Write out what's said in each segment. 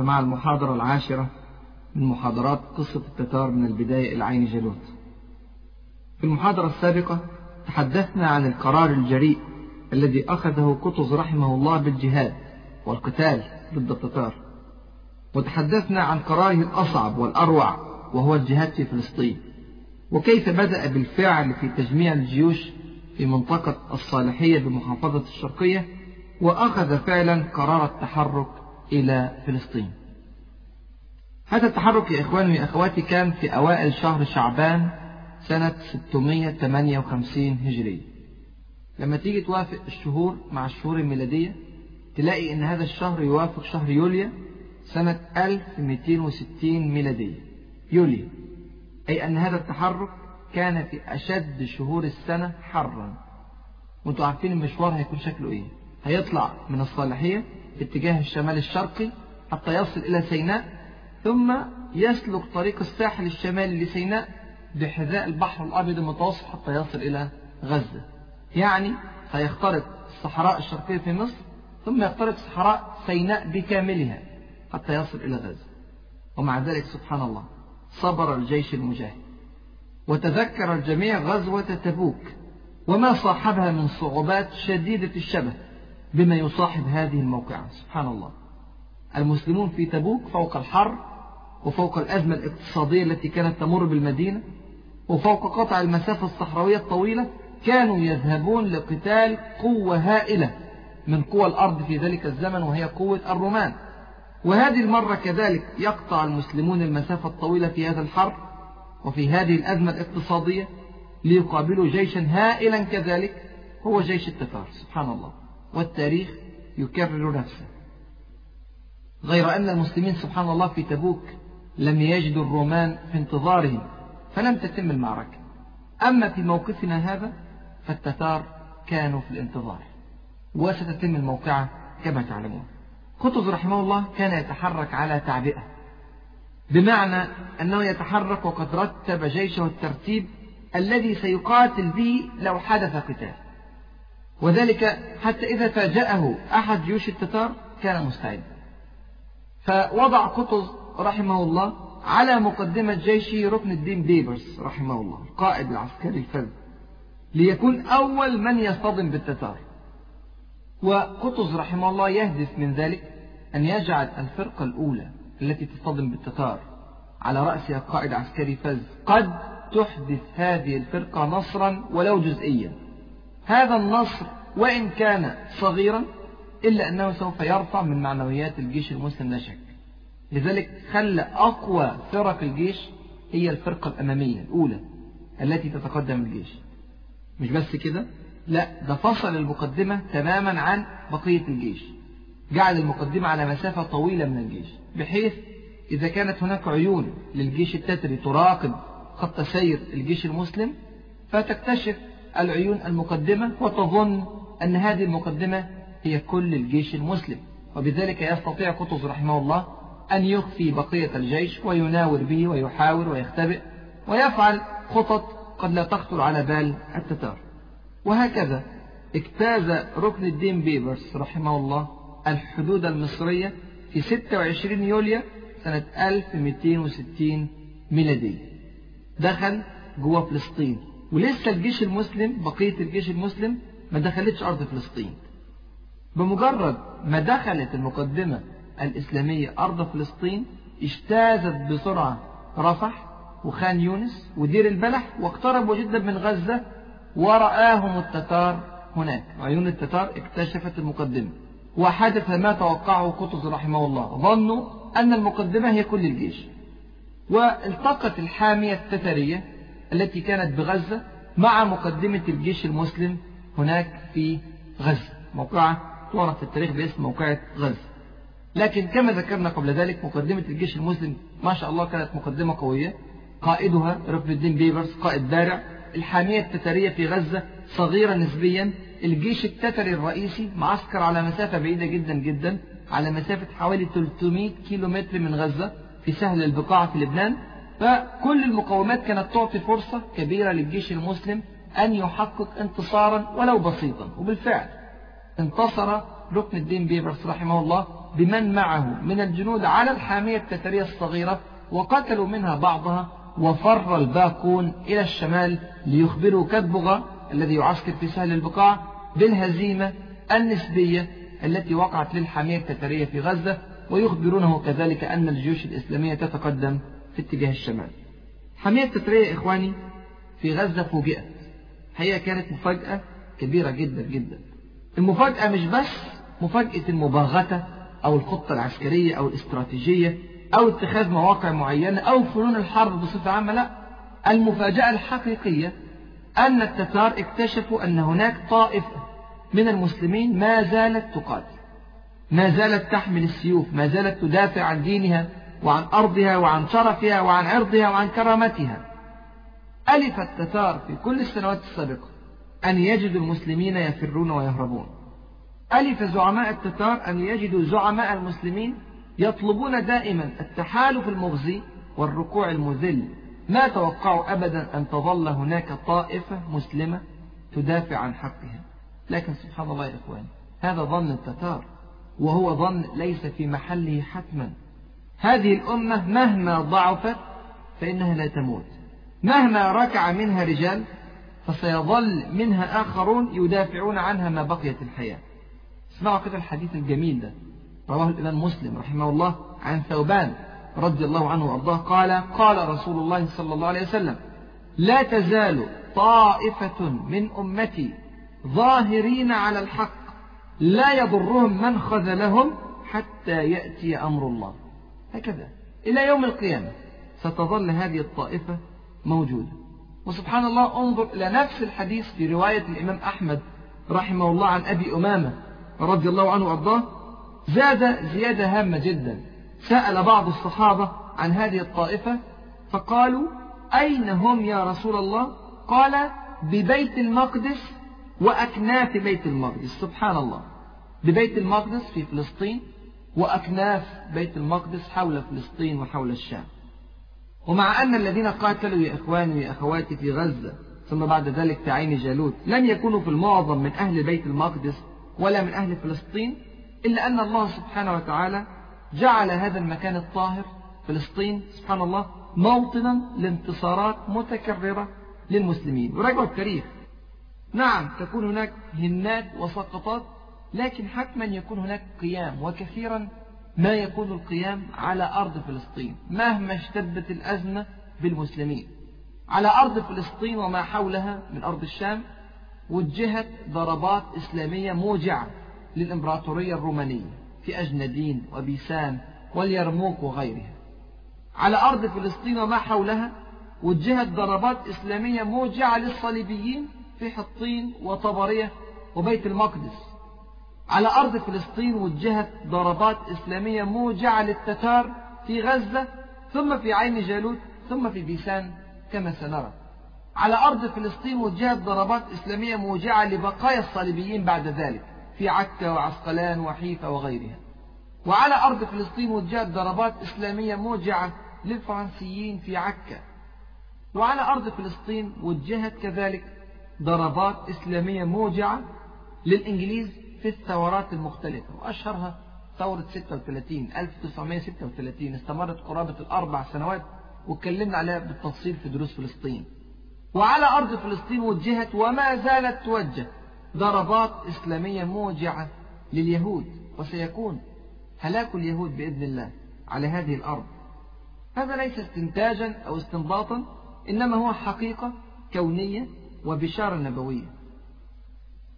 فمع المحاضرة العاشرة من محاضرات قصة التتار من البداية إلى عين جالوت في المحاضرة السابقة تحدثنا عن القرار الجريء الذي أخذه قطز رحمه الله بالجهاد والقتال ضد التتار. وتحدثنا عن قراره الأصعب والأروع وهو الجهاد في فلسطين. وكيف بدأ بالفعل في تجميع الجيوش في منطقة الصالحية بمحافظة الشرقية وأخذ فعلا قرار التحرك إلى فلسطين. هذا التحرك يا إخواني وأخواتي كان في أوائل شهر شعبان سنة 658 هجرية لما تيجي توافق الشهور مع الشهور الميلادية تلاقي أن هذا الشهر يوافق شهر يوليا سنة 1260 ميلادية. يوليا أي أن هذا التحرك كان في أشد شهور السنة حرا. وانتوا عارفين المشوار هيكون شكله إيه؟ هيطلع من الصالحية في اتجاه الشمال الشرقي حتى يصل إلى سيناء ثم يسلك طريق الساحل الشمالي لسيناء بحذاء البحر الأبيض المتوسط حتى يصل إلى غزة. يعني سيخترق الصحراء الشرقية في مصر ثم يخترق صحراء سيناء بكاملها حتى يصل إلى غزة. ومع ذلك سبحان الله صبر الجيش المجاهد. وتذكر الجميع غزوة تبوك وما صاحبها من صعوبات شديدة الشبه. بما يصاحب هذه الموقعة. سبحان الله. المسلمون في تبوك فوق الحر وفوق الأزمة الاقتصادية التي كانت تمر بالمدينة وفوق قطع المسافة الصحراوية الطويلة كانوا يذهبون لقتال قوة هائلة من قوى الأرض في ذلك الزمن وهي قوة الرومان. وهذه المرة كذلك يقطع المسلمون المسافة الطويلة في هذا الحرب وفي هذه الأزمة الاقتصادية ليقابلوا جيشا هائلا كذلك هو جيش التتار. سبحان الله. والتاريخ يكرر نفسه. غير أن المسلمين سبحان الله في تبوك لم يجدوا الرومان في انتظارهم فلم تتم المعركة. أما في موقفنا هذا فالتتار كانوا في الانتظار وستتم الموقعة كما تعلمون. قطز رحمه الله كان يتحرك على تعبئة بمعنى أنه يتحرك وقد رتب جيشه الترتيب الذي سيقاتل به لو حدث قتال. وذلك حتى إذا فاجأه أحد جيوش التتار كان مستعدا فوضع قطز رحمه الله على مقدمة جيشه ركن الدين بيبرس رحمه الله القائد العسكري الفذ ليكون أول من يصطدم بالتتار. وقطز رحمه الله يهدف من ذلك أن يجعل الفرقة الأولى التي تصطدم بالتتار على رأسها قائد عسكري فذ قد تحدث هذه الفرقة نصرا ولو جزئيا. هذا النصر وإن كان صغيرا إلا أنه سوف يرفع من معنويات الجيش المسلم لا شك. لذلك خلى أقوى فرق الجيش هي الفرقة الأمامية الأولى التي تتقدم الجيش. مش بس كده لا ده فصل المقدمة تماما عن بقية الجيش. جعل المقدمة على مسافة طويلة من الجيش بحيث إذا كانت هناك عيون للجيش التتري تراقب خط سير الجيش المسلم فتكتشف العيون المقدمة وتظن أن هذه المقدمة هي كل الجيش المسلم. وبذلك يستطيع قطز رحمه الله أن يخفي بقية الجيش ويناور به ويحاور ويختبئ ويفعل خطط قد لا تخطر على بال التتار. وهكذا اجتاز ركن الدين بيبرس رحمه الله الحدود المصرية في 26 يوليو سنة 1260 ميلادية. دخل جوه فلسطين. ولسه الجيش المسلم بقية الجيش المسلم ما دخلتش أرض فلسطين. بمجرد ما دخلت المقدمة الإسلامية أرض فلسطين اجتازت بسرعة رفح وخان يونس ودير البلح واقتربوا جدا من غزة ورآهم التتار هناك. عيون التتار اكتشفت المقدمة. وحدث ما توقعه قطز رحمه الله. ظنوا أن المقدمة هي كل الجيش. والتقت الحامية التترية التي كانت بغزة مع مقدمة الجيش المسلم هناك في غزة موقعة تعرف في التاريخ باسم موقعة غزة. لكن كما ذكرنا قبل ذلك مقدمة الجيش المسلم ما شاء الله كانت مقدمة قوية. قائدها ركن الدين بيبرس قائد دارع. الحامية التترية في غزة صغيرة نسبيا. الجيش التتري الرئيسي معسكر على مسافة بعيدة جدا جدا على مسافة حوالي 300 كيلو متر من غزة في سهل البقاع في لبنان. فكل المقومات كانت تعطي فرصة كبيرة للجيش المسلم أن يحقق انتصارا ولو بسيطا. وبالفعل انتصر ركن الدين بيبرس رحمه الله بمن معه من الجنود على الحامية التترية الصغيرة وقتلوا منها بعضها وفر الباقون إلى الشمال ليخبروا كدبغة الذي يعسكر في سهل البقاع بالهزيمة النسبية التي وقعت للحامية التترية في غزة ويخبرونه كذلك أن الجيوش الإسلامية تتقدم. في اتجاه الشمال. حامية التترية إخواني في غزة فوجئت هي كانت مفاجأة كبيرة جدا جدا. المفاجأة مش بس مفاجأة المباغتة أو الخطة العسكرية أو الاستراتيجية أو اتخاذ مواقع معينة أو فنون الحرب بصفة عامة لا. المفاجأة الحقيقية أن التتار اكتشفوا أن هناك طائفة من المسلمين ما زالت تقاتل ما زالت تحمل السيوف ما زالت تدافع عن دينها. وعن أرضها وعن شرفها وعن عرضها وعن كرامتها. ألف التتار في كل السنوات السابقة أن يجدوا المسلمين يفرون ويهربون. ألف زعماء التتار أن يجدوا زعماء المسلمين يطلبون دائما التحالف المغزي والركوع المذل. ما توقعوا أبدا أن تظل هناك طائفة مسلمة تدافع عن حقها. لكن سبحان الله يا إخواني هذا ظن التتار وهو ظن ليس في محله حتما. هذه الأمة مهما ضعفت فإنها لا تموت. مهما ركع منها رجال فسيظل منها آخرون يدافعون عنها ما بقيت الحياة. اسمعوا كده الحديث الجميل ده. رواه الإمام مسلم رحمه الله عن ثوبان رضي الله عنه وأرضاه قال قال رسول الله صلى الله عليه وسلم لا تزال طائفة من أمتي ظاهرين على الحق لا يضرهم من خذلهم حتى يأتي أمر الله. هكذا. إلى يوم القيامة ستظل هذه الطائفة موجودة. وسبحان الله انظر إلى نفس الحديث في رواية الإمام أحمد رحمه الله عن أبي أمامة رضي الله عنه وأرضاه زاد زيادة هامة جدا. سأل بعض الصحابة عن هذه الطائفة فقالوا أين هم يا رسول الله؟ قال ببيت المقدس وأكناف بيت المقدس. سبحان الله. ببيت المقدس في فلسطين وأكناف بيت المقدس حول فلسطين وحول الشام. ومع أن الذين قاتلوا يا إخواني ويا أخواتي في غزة ثم بعد ذلك في عين جالوت لم يكونوا في المعظم من أهل بيت المقدس ولا من أهل فلسطين إلا أن الله سبحانه وتعالى جعل هذا المكان الطاهر فلسطين سبحان الله موطنا لانتصارات متكررة للمسلمين. وراجعوا التاريخ. نعم تكون هناك هنات وسقطات لكن حتما يكون هناك قيام وكثيرا ما يكون القيام على أرض فلسطين مهما اشتدت الأزمة بالمسلمين. على أرض فلسطين وما حولها من أرض الشام وجهت ضربات إسلامية موجعة للإمبراطورية الرومانية في أجندين وبيسان واليرموك وغيرها. على أرض فلسطين وما حولها وجهت ضربات إسلامية موجعة للصليبيين في حطين وطبرية وبيت المقدس. على أرض فلسطين وجهت ضربات إسلامية موجعة للتتار في غزة ثم في عين جالوت ثم في بيسان كما سنرى. على أرض فلسطين وجهت ضربات إسلامية موجعة لبقايا الصليبيين بعد ذلك في عكا وعسقلان وحيفا وغيرها. وعلى أرض فلسطين وجهت ضربات إسلامية موجعة للفرنسيين في عكا. وعلى أرض فلسطين وجهت كذلك ضربات إسلامية موجعة للإنجليز في الثورات المختلفة وأشهرها ثورة 36 1936 استمرت قرابة الأربع سنوات واتكلمنا عليها بالتفصيل في دروس فلسطين. وعلى أرض فلسطين وجهت وما زالت توجه ضربات إسلامية موجعة لليهود وسيكون هلاك اليهود بإذن الله على هذه الأرض. هذا ليس استنتاجا أو استنباطا إنما هو حقيقة كونية وبشارة نبوية.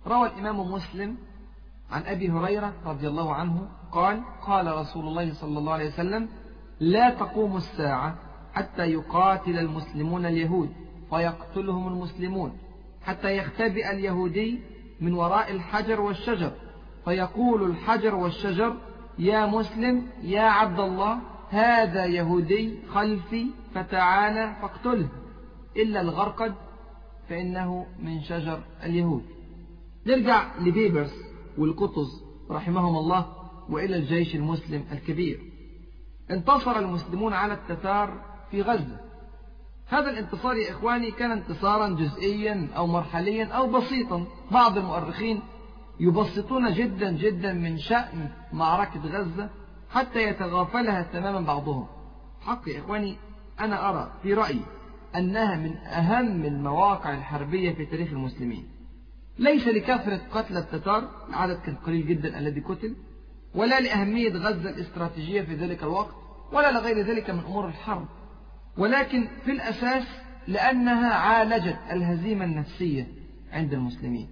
روى الإمام مسلم عن أبي هريرة رضي الله عنه قال قال رسول الله صلى الله عليه وسلم لا تقوم الساعة حتى يقاتل المسلمون اليهود فيقتلهم المسلمون حتى يختبئ اليهودي من وراء الحجر والشجر فيقول الحجر والشجر يا مسلم يا عبد الله هذا يهودي خلفي فتعالى فاقتله إلا الغرقد فإنه من شجر اليهود. نرجع لبيبرس. والقطز رحمهم الله وإلى الجيش المسلم الكبير. انتصر المسلمون على التتار في غزة. هذا الانتصار يا إخواني كان انتصارا جزئيا أو مرحليا أو بسيطا. بعض المؤرخين يبسطون جدا جدا من شأن معركة غزة حتى يتغافلها تماما بعضهم. حق يا إخواني أنا أرى في رأيي أنها من أهم المواقع الحربية في تاريخ المسلمين. ليس لكثرة قتل التتار العدد كان قليل جدا الذي قتل ولا لأهمية غزة الاستراتيجية في ذلك الوقت ولا لغير ذلك من أمور الحرب. ولكن في الأساس لأنها عالجت الهزيمة النفسية عند المسلمين.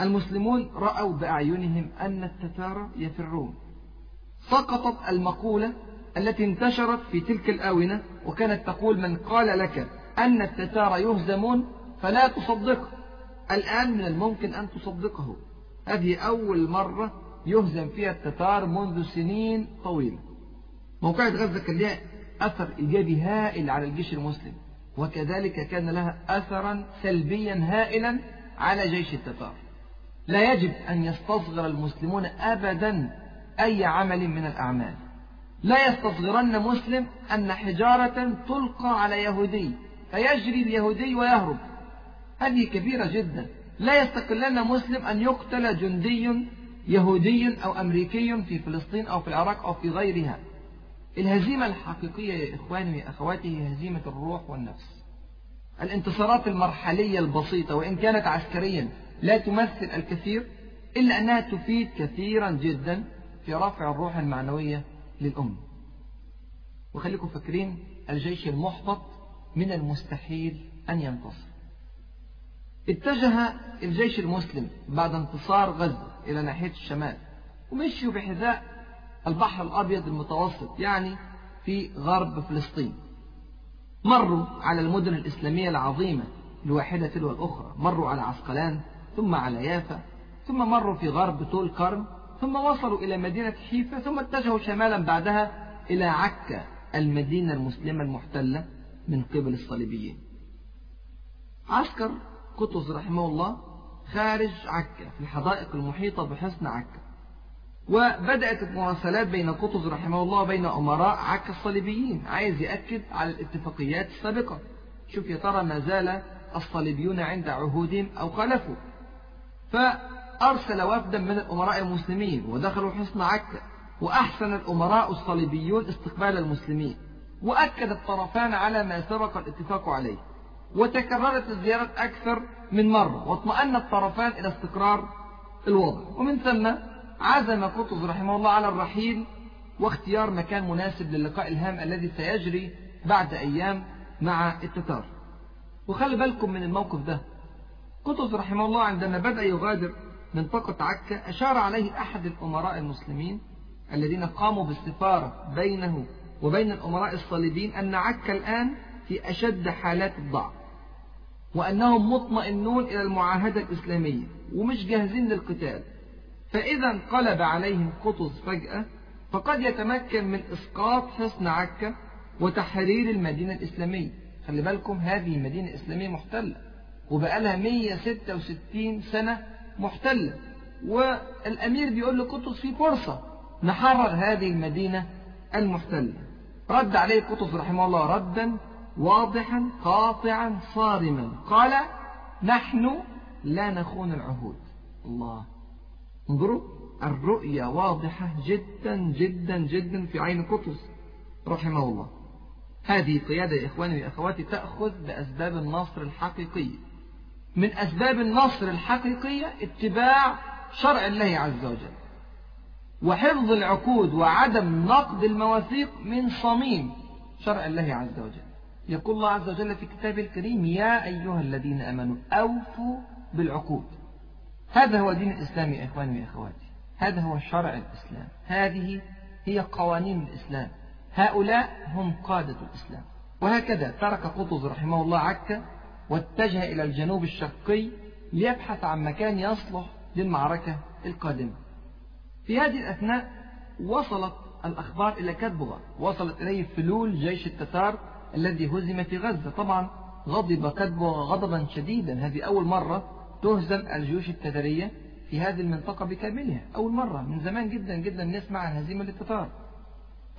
المسلمون رأوا بأعينهم أن التتار يفرون. سقطت المقولة التي انتشرت في تلك الآونة وكانت تقول من قال لك أن التتار يهزمون فلا تصدقه. الآن من الممكن أن تصدقه. هذه أول مرة يهزم فيها التتار منذ سنين طويلة. موقعة غزة كان لها أثر إيجابي هائل على الجيش المسلم وكذلك كان لها أثرا سلبيا هائلا على جيش التتار. لا يجب أن يستصغر المسلمون أبدا أي عمل من الأعمال. لا يستصغرن مسلم أن حجارة تلقى على يهودي فيجري اليهودي ويهرب. هذه كبيرة جدا. لا يستقلن مسلم أن يقتل جندي يهودي أو أمريكي في فلسطين أو في العراق أو في غيرها. الهزيمة الحقيقية يا إخواني يا أخواتي هي هزيمة الروح والنفس. الانتصارات المرحلية البسيطة وإن كانت عسكريا لا تمثل الكثير إلا أنها تفيد كثيرا جدا في رفع الروح المعنوية للأمة. وخليكم فاكرين الجيش المحبط من المستحيل أن ينتصر. اتجه الجيش المسلم بعد انتصار غزة إلى ناحية الشمال ومشيوا بحذاء البحر الأبيض المتوسط يعني في غرب فلسطين. مروا على المدن الإسلامية العظيمة الواحدة تلو الأخرى مروا على عسقلان ثم على يافا ثم مروا في غرب طول كرم ثم وصلوا إلى مدينة حيفا ثم اتجهوا شمالا بعدها إلى عكا المدينة المسلمة المحتلة من قبل الصليبيين. عسكر قطز رحمه الله خارج عكا في الحدائق المحيطة بحصن عكا. وبدأت المراسلات بين قطز رحمه الله وبين أمراء عكا الصليبيين. عايز يأكد على الاتفاقيات السابقة. شوف يا ترى ما زال الصليبيون عند عهودهم أو خالفوا فأرسل وفدا من الأمراء المسلمين ودخلوا حصن عكا وأحسن الأمراء الصليبيون استقبال المسلمين. وأكد الطرفان على ما سبق الاتفاق عليه. وتكررت الزيارات أكثر من مرة واطمأن الطرفان إلى استقرار الوضع. ومن ثم عزم قطز رحمه الله على الرحيل واختيار مكان مناسب للقاء الهام الذي سيجري بعد أيام مع التتار. وخلي بالكم من الموقف ده. قطز رحمه الله عندما بدأ يغادر منطقة عكا أشار عليه أحد الأمراء المسلمين الذين قاموا بالسفارة بينه وبين الأمراء الصليبيين أن عكا الآن في أشد حالات الضعف وأنهم مطمئنون إلى المعاهدة الإسلامية ومش جاهزين للقتال. فإذا انقلب عليهم قطز فجأة فقد يتمكن من إسقاط حصن عكا وتحرير المدينة الإسلامية. خلي بالكم هذه مدينة إسلامية محتلة وبقى لها 166 سنة محتلة. والأمير بيقول لقطز في فرصة نحرر هذه المدينة المحتلة. رد عليه قطز رحمه الله ردا واضحا قاطعا صارما. قال نحن لا نخون العهود. الله. انظروا الرؤية واضحة جدا جدا جدا في عين قطز. رحمه الله. هذه قيادة يا إخواني وأخواتي تأخذ بأسباب النصر الحقيقية من أسباب النصر الحقيقية اتباع شرع الله عز وجل. وحفظ العقود وعدم نقد المواثيق من صميم شرع الله عز وجل. يقول الله عز وجل في كتابه الكريم يا أيها الذين أمنوا أوفوا بالعقود. هذا هو دين الإسلام يا إخواني وأخواتي هذا هو شرع الإسلام. هذه هي قوانين الإسلام. هؤلاء هم قادة الإسلام. وهكذا ترك قطز رحمه الله عكا واتجه إلى الجنوب الشرقي ليبحث عن مكان يصلح للمعركة القادمة. في هذه الأثناء وصلت الأخبار إلى كتبغة وصلت إليه فلول جيش التتار الذي هزم في غزة. طبعا غضب كتبغة غضبا شديدا. هذه أول مرة تهزم الجيوش التتارية في هذه المنطقة بكاملها. أول مرة من زمان جدا جدا نسمع عن هزيمة للتتار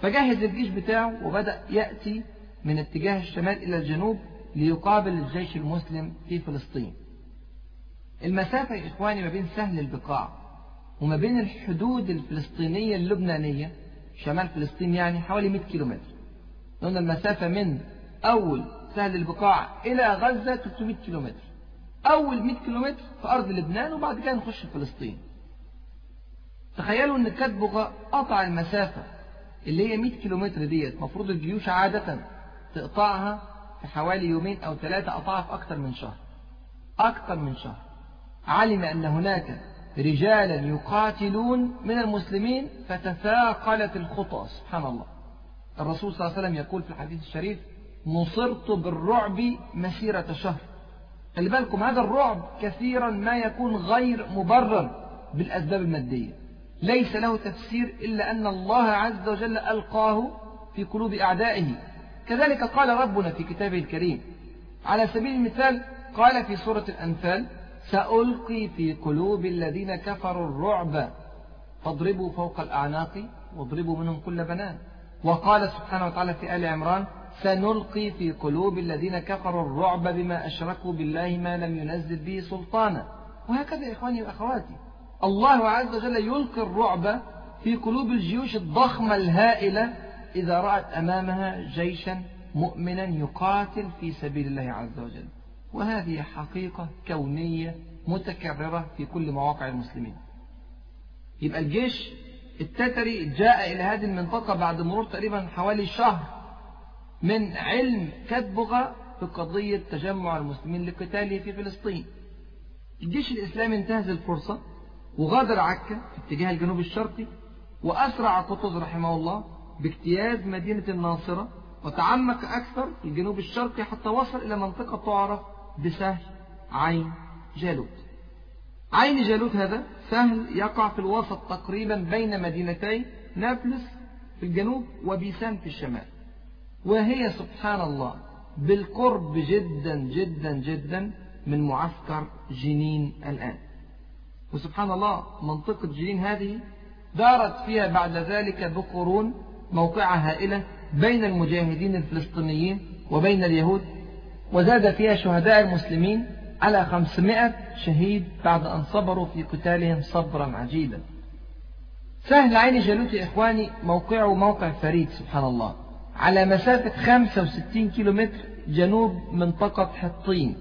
فجهز الجيش بتاعه وبدأ يأتي من اتجاه الشمال إلى الجنوب ليقابل الجيش المسلم في فلسطين. المسافة يا إخواني ما بين سهل البقاع وما بين الحدود الفلسطينية اللبنانية شمال فلسطين يعني حوالي 100 كيلومتر. لأن المسافة من أول سهل البقاع إلى غزة 300 كيلومتر. أول 100 كيلومتر في أرض لبنان وبعد كده نخش فلسطين. تخيلوا أن كتبغة قطع المسافة اللي هي 100 كيلومتر ديت مفروض الجيوش عادة تقطعها في حوالي يومين أو ثلاثة قطعها في أكثر من شهر. أكثر من شهر. علم أن هناك رجالا يقاتلون من المسلمين فتثاقلت الخطى سبحان الله. الرسول صلى الله عليه وسلم يقول في الحديث الشريف نصرت بالرعب مسيرة شهر. خلي بالكم هذا الرعب كثيرا ما يكون غير مبرر بالأسباب المادية. ليس له تفسير إلا أن الله عز وجل ألقاه في قلوب أعدائه. كذلك قال ربنا في كتابه الكريم على سبيل المثال قال في سورة الأنفال سألقي في قلوب الذين كفروا الرعب فاضربوا فوق الأعناق واضربوا منهم كل بنان. وقال سبحانه وتعالى في آل عمران سنلقي في قلوب الذين كفروا الرعب بما أشركوا بالله ما لم ينزل به سلطانا. وهكذا يا إخواني وأخواتي الله عز وجل يلقي الرعب في قلوب الجيوش الضخمة الهائلة إذا رأت أمامها جيشا مؤمنا يقاتل في سبيل الله عز وجل. وهذه حقيقة كونية متكررة في كل مواقع المسلمين. يبقى الجيش التتري جاء إلى هذه المنطقة بعد مرور تقريبا حوالي شهر من علم كتبغة في قضية تجمع المسلمين لقتاله في فلسطين. الجيش الإسلامي انتهز الفرصة وغادر عكا في اتجاه الجنوب الشرقي وأسرع قطز رحمه الله باجتياز مدينة الناصرة وتعمق أكثر في الجنوب الشرقي حتى وصل إلى منطقة تعرف بسهل عين جالوت. عين جالوت هذا سهل يقع في الوسط تقريبا بين مدينتي نابلس في الجنوب وبيسان في الشمال. وهي سبحان الله بالقرب جدا جدا جدا من معسكر جنين الآن. وسبحان الله منطقة جنين هذه دارت فيها بعد ذلك بقرون موقعة هائلة بين المجاهدين الفلسطينيين وبين اليهود وزاد فيها شهداء المسلمين على خمسمائة شهيد بعد أن صبروا في قتالهم صبرا عجيبا. سهل عين جالوت يا إخواني موقعه موقع فريد سبحان الله. على مسافة 65 كيلومتر جنوب منطقة حطين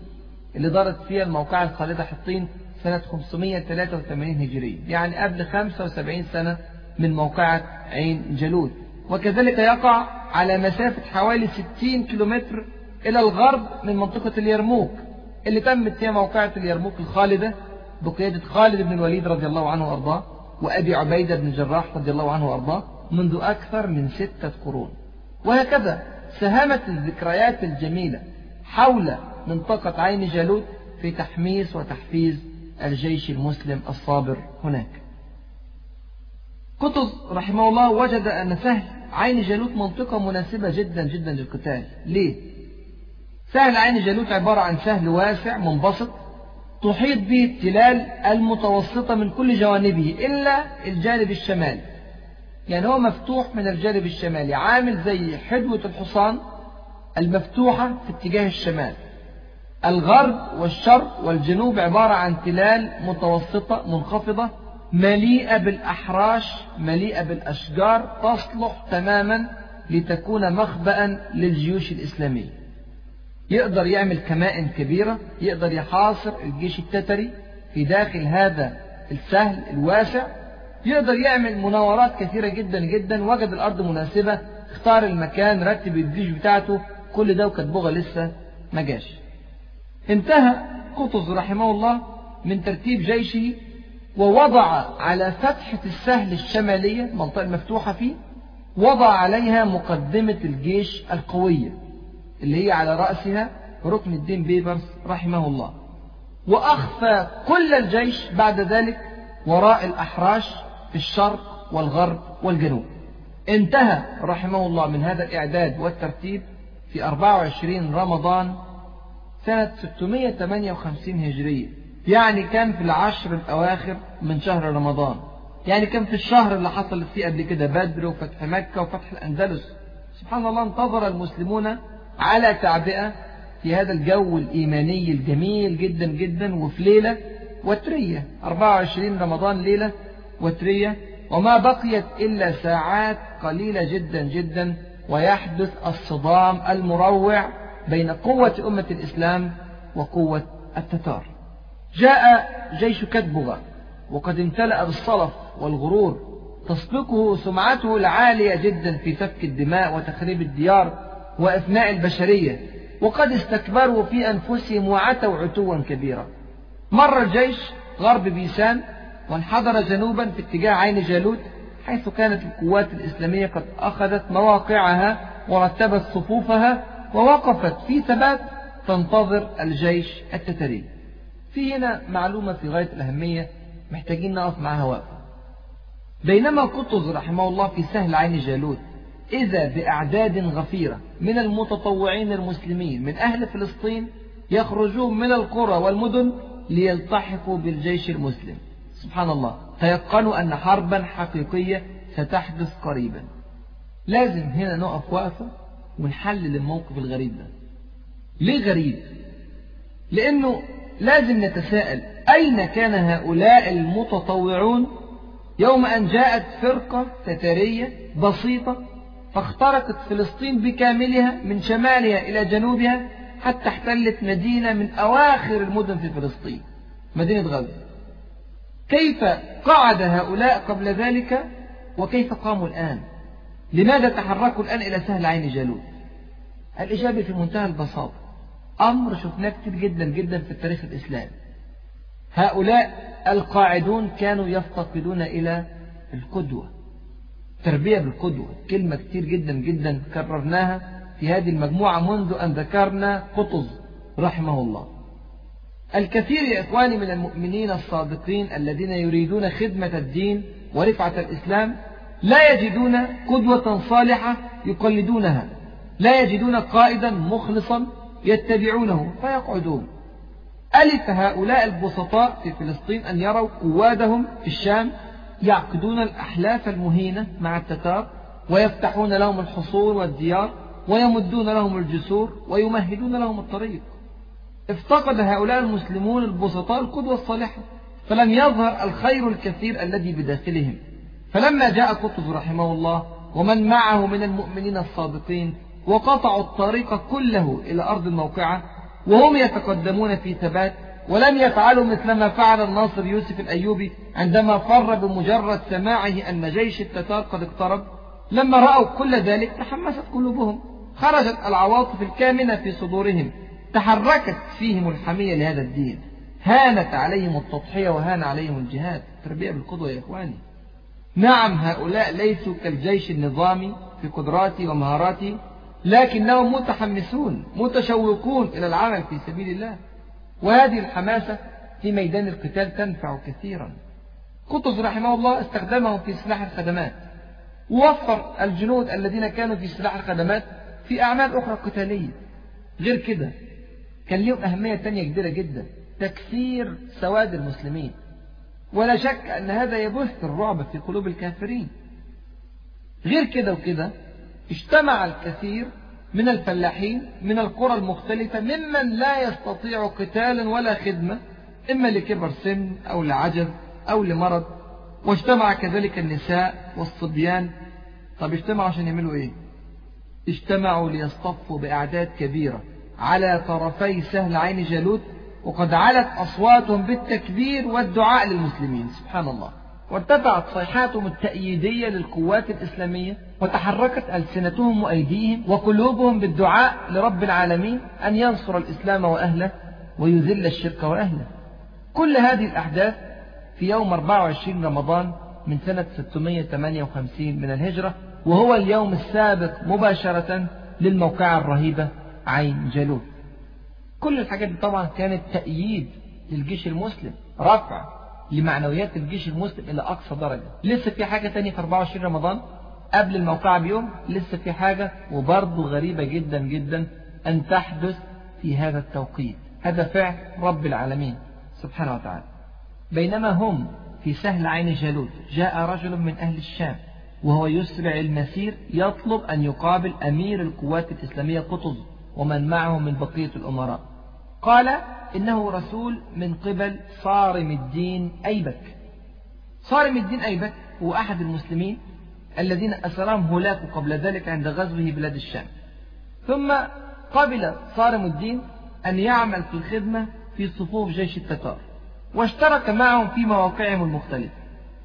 اللي دارت فيها الموقعة الخالدة حطين سنة 583 هجرية. يعني قبل 75 سنة من موقعة عين جالوت. وكذلك يقع على مسافة حوالي 60 كيلومتر إلى الغرب من منطقة اليرموك. اللي تمت فيها موقعة اليرموك الخالدة بقيادة خالد بن الوليد رضي الله عنه وأرضاه وأبي عبيدة بن الجراح رضي الله عنه وأرضاه منذ أكثر من ستة قرون. وهكذا ساهمت الذكريات الجميلة حول منطقة عين جالوت في تحميس وتحفيز الجيش المسلم الصابر هناك. قطز رحمه الله وجد أن سهل عين جالوت منطقة مناسبة جدا جدا للقتال. ليه؟ سهل عين جالوت عبارة عن سهل واسع منبسط تحيط به التلال المتوسطة من كل جوانبه إلا الجانب الشمالي. يعني هو مفتوح من الجانب الشمالي عامل زي حدوة الحصان المفتوحة في اتجاه الشمال. الغرب والشرق والجنوب عبارة عن تلال متوسطة منخفضة مليئة بالأحراش مليئة بالأشجار تصلح تماما لتكون مخبأ للجيوش الإسلامية. يقدر يعمل كمائن كبيرة يقدر يحاصر الجيش التتري في داخل هذا السهل الواسع يقدر يعمل مناورات كثيرة جدا جدا وجد الأرض مناسبة اختار المكان رتب الجيش بتاعته كل ده وكتبوغة لسه ما جاش. انتهى قطز رحمه الله من ترتيب جيشه ووضع على فتحة السهل الشمالية المنطقة المفتوحة فيه وضع عليها مقدمة الجيش القوية. اللي هي على رأسها ركن الدين بيبرس رحمه الله. وأخفى كل الجيش بعد ذلك وراء الأحراش في الشرق والغرب والجنوب. انتهى رحمه الله من هذا الإعداد والترتيب في 24 رمضان سنة 658 هجرية. يعني كان في العشر الأواخر من شهر رمضان. يعني كان في الشهر اللي حصلت فيه قبل كده بدر وفتح مكة وفتح الأندلس. سبحان الله انتظر المسلمون على تعبئة في هذا الجو الإيماني الجميل جدا جدا وفي ليلة وترية 24 رمضان ليلة وترية وما بقيت إلا ساعات قليلة جدا جدا ويحدث الصدام المروع بين قوة أمة الإسلام وقوة التتار. جاء جيش كتبغة وقد امتلأ بالصلف والغرور تسبقه سمعته العالية جدا في سفك الدماء وتخريب الديار وإفناء البشرية وقد استكبروا في أنفسهم وعتوا عتوا كبيرا. مر الجيش غرب بيسان وانحدر جنوبا في اتجاه عين جالوت حيث كانت القوات الإسلامية قد أخذت مواقعها ورتبت صفوفها ووقفت في ثبات تنتظر الجيش التتري في هنا معلومة في غاية الأهمية محتاجين نقف معها وقفة بينما قطز رحمه الله في سهل عين جالوت إذا بأعداد غفيرة من المتطوعين المسلمين من أهل فلسطين يخرجون من القرى والمدن ليلتحقوا بالجيش المسلم. سبحان الله. تيقنوا أن حربا حقيقية ستحدث قريبا. لازم هنا نقف وقفة ونحلل الموقف الغريب ده. ليه غريب؟ لأنه لازم نتساءل أين كان هؤلاء المتطوعون يوم أن جاءت فرقة تتارية بسيطة فاخترقت فلسطين بكاملها من شمالها إلى جنوبها حتى احتلت مدينة من أواخر المدن في فلسطين مدينة غزة. كيف قعد هؤلاء قبل ذلك؟ وكيف قاموا الآن؟ لماذا تحركوا الآن إلى سهل عين جالوت؟ الإجابة في منتهى البساطة أمر شفناه كتير جدا جدا في التاريخ الإسلامي. هؤلاء القاعدون كانوا يفتقدون إلى القدوة. تربية بالقدوة. كلمة كتير جدا جدا كررناها في هذه المجموعة منذ أن ذكرنا قطز رحمه الله. الكثير يا إخواني من المؤمنين الصادقين الذين يريدون خدمة الدين ورفعة الإسلام لا يجدون قدوة صالحة يقلدونها. لا يجدون قائدا مخلصا يتبعونه. فيقعدون. ألف هؤلاء البسطاء في فلسطين أن يروا قوادهم في الشام يعقدون الأحلاف المهينة مع التتار ويفتحون لهم الحصول والديار ويمدون لهم الجسور ويمهدون لهم الطريق. افتقد هؤلاء المسلمون البسطاء القدوة الصالحة فلم يظهر الخير الكثير الذي بداخلهم. فلما جاء قطز رحمه الله ومن معه من المؤمنين الصادقين وقطعوا الطريق كله إلى أرض الموقعة وهم يتقدمون في ثبات ولم يفعلوا مثل ما فعل الناصر يوسف الأيوبي عندما فر بمجرد سماعه أن جيش التتار قد اقترب. لما رأوا كل ذلك تحمست قلوبهم. خرجت العواطف الكامنة في صدورهم. تحركت فيهم الحمية لهذا الدين. هانت عليهم التضحية وهان عليهم الجهاد. تربية بالقدوة يا إخواني. نعم هؤلاء ليسوا كالجيش النظامي في قدراته ومهاراته لكنهم متحمسون متشوقون إلى العمل في سبيل الله. وهذه الحماسة في ميدان القتال تنفع كثيرا. قطز رحمه الله استخدمهم في سلاح الخدمات. ووفر الجنود الذين كانوا في سلاح الخدمات في أعمال أخرى قتالية. غير كده كان لهم أهمية تانية كبيرة جدا تكثير سواد المسلمين. ولا شك أن هذا يبث الرعب في قلوب الكافرين. غير كده وكده اجتمع الكثير من الفلاحين من القرى المختلفة ممن لا يستطيع قتالا ولا خدمة إما لكبر سن أو لعجز أو لمرض. واجتمع كذلك النساء والصبيان. طب اجتمعوا عشان يعملوا إيه؟ اجتمعوا ليصطفوا بأعداد كبيرة. على طرفي سهل عين جالوت وقد علت أصواتهم بالتكبير والدعاء للمسلمين. سبحان الله. وارتفعت صيحاتهم التأييدية للقوات الإسلامية وتحركت ألسنتهم وأيديهم وقلوبهم بالدعاء لرب العالمين أن ينصر الإسلام وأهله ويذل الشرك وأهله. كل هذه الأحداث في يوم 24 رمضان من سنة 658 من الهجرة وهو اليوم السابق مباشرة للموقعة الرهيبة عين جالوت. كل الحاجات دي طبعا كانت تأييد للجيش المسلم رفع لمعنويات الجيش المسلم إلى أقصى درجة. لسه في حاجة تانية في 24 رمضان؟ قبل الموقعة بيوم لسه في حاجة وبرضه غريبة جدا جدا أن تحدث في هذا التوقيت. هذا فعل رب العالمين سبحانه وتعالى. بينما هم في سهل عين جالوت جاء رجل من أهل الشام وهو يسرع المسير يطلب أن يقابل أمير القوات الإسلامية قطز ومن معه من بقية الأمراء. قال إنه رسول من قبل صارم الدين أيبك. صارم الدين أيبك هو أحد المسلمين الذين أسرهم هولاك قبل ذلك عند غزوه بلاد الشام. ثم قبل صارم الدين أن يعمل في الخدمة في صفوف جيش التتار واشترك معهم في مواقعهم المختلفة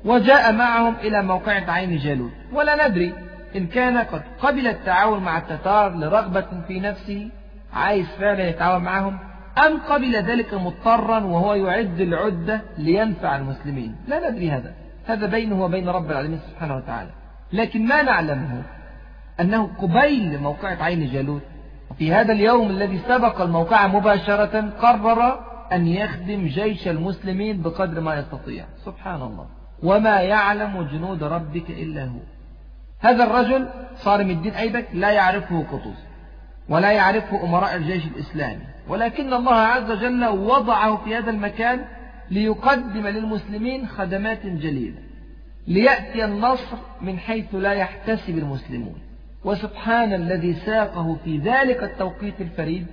وجاء معهم إلى موقعة عين جالوت. ولا ندري إن كان قد قبل التعاون مع التتار لرغبة في نفسه عايز فعلا يتعاون معهم؟ أم قبل ذلك مضطرا وهو يعد العدة لينفع المسلمين؟ لا ندري هذا. هذا بينه وبين رب العالمين سبحانه وتعالى. لكن ما نعلمه أنه قبيل موقعة عين جالوت. في هذا اليوم الذي سبق الموقعة مباشرة قرر أن يخدم جيش المسلمين بقدر ما يستطيع. سبحان الله. وما يعلم جنود ربك إلا هو. هذا الرجل صارم الدين أيبك لا يعرفه قطز ولا يعرفه أمراء الجيش الإسلامي. ولكن الله عز وجل وضعه في هذا المكان ليقدم للمسلمين خدمات جليلة. ليأتي النصر من حيث لا يحتسب المسلمون. وسبحان الذي ساقه في ذلك التوقيت الفريد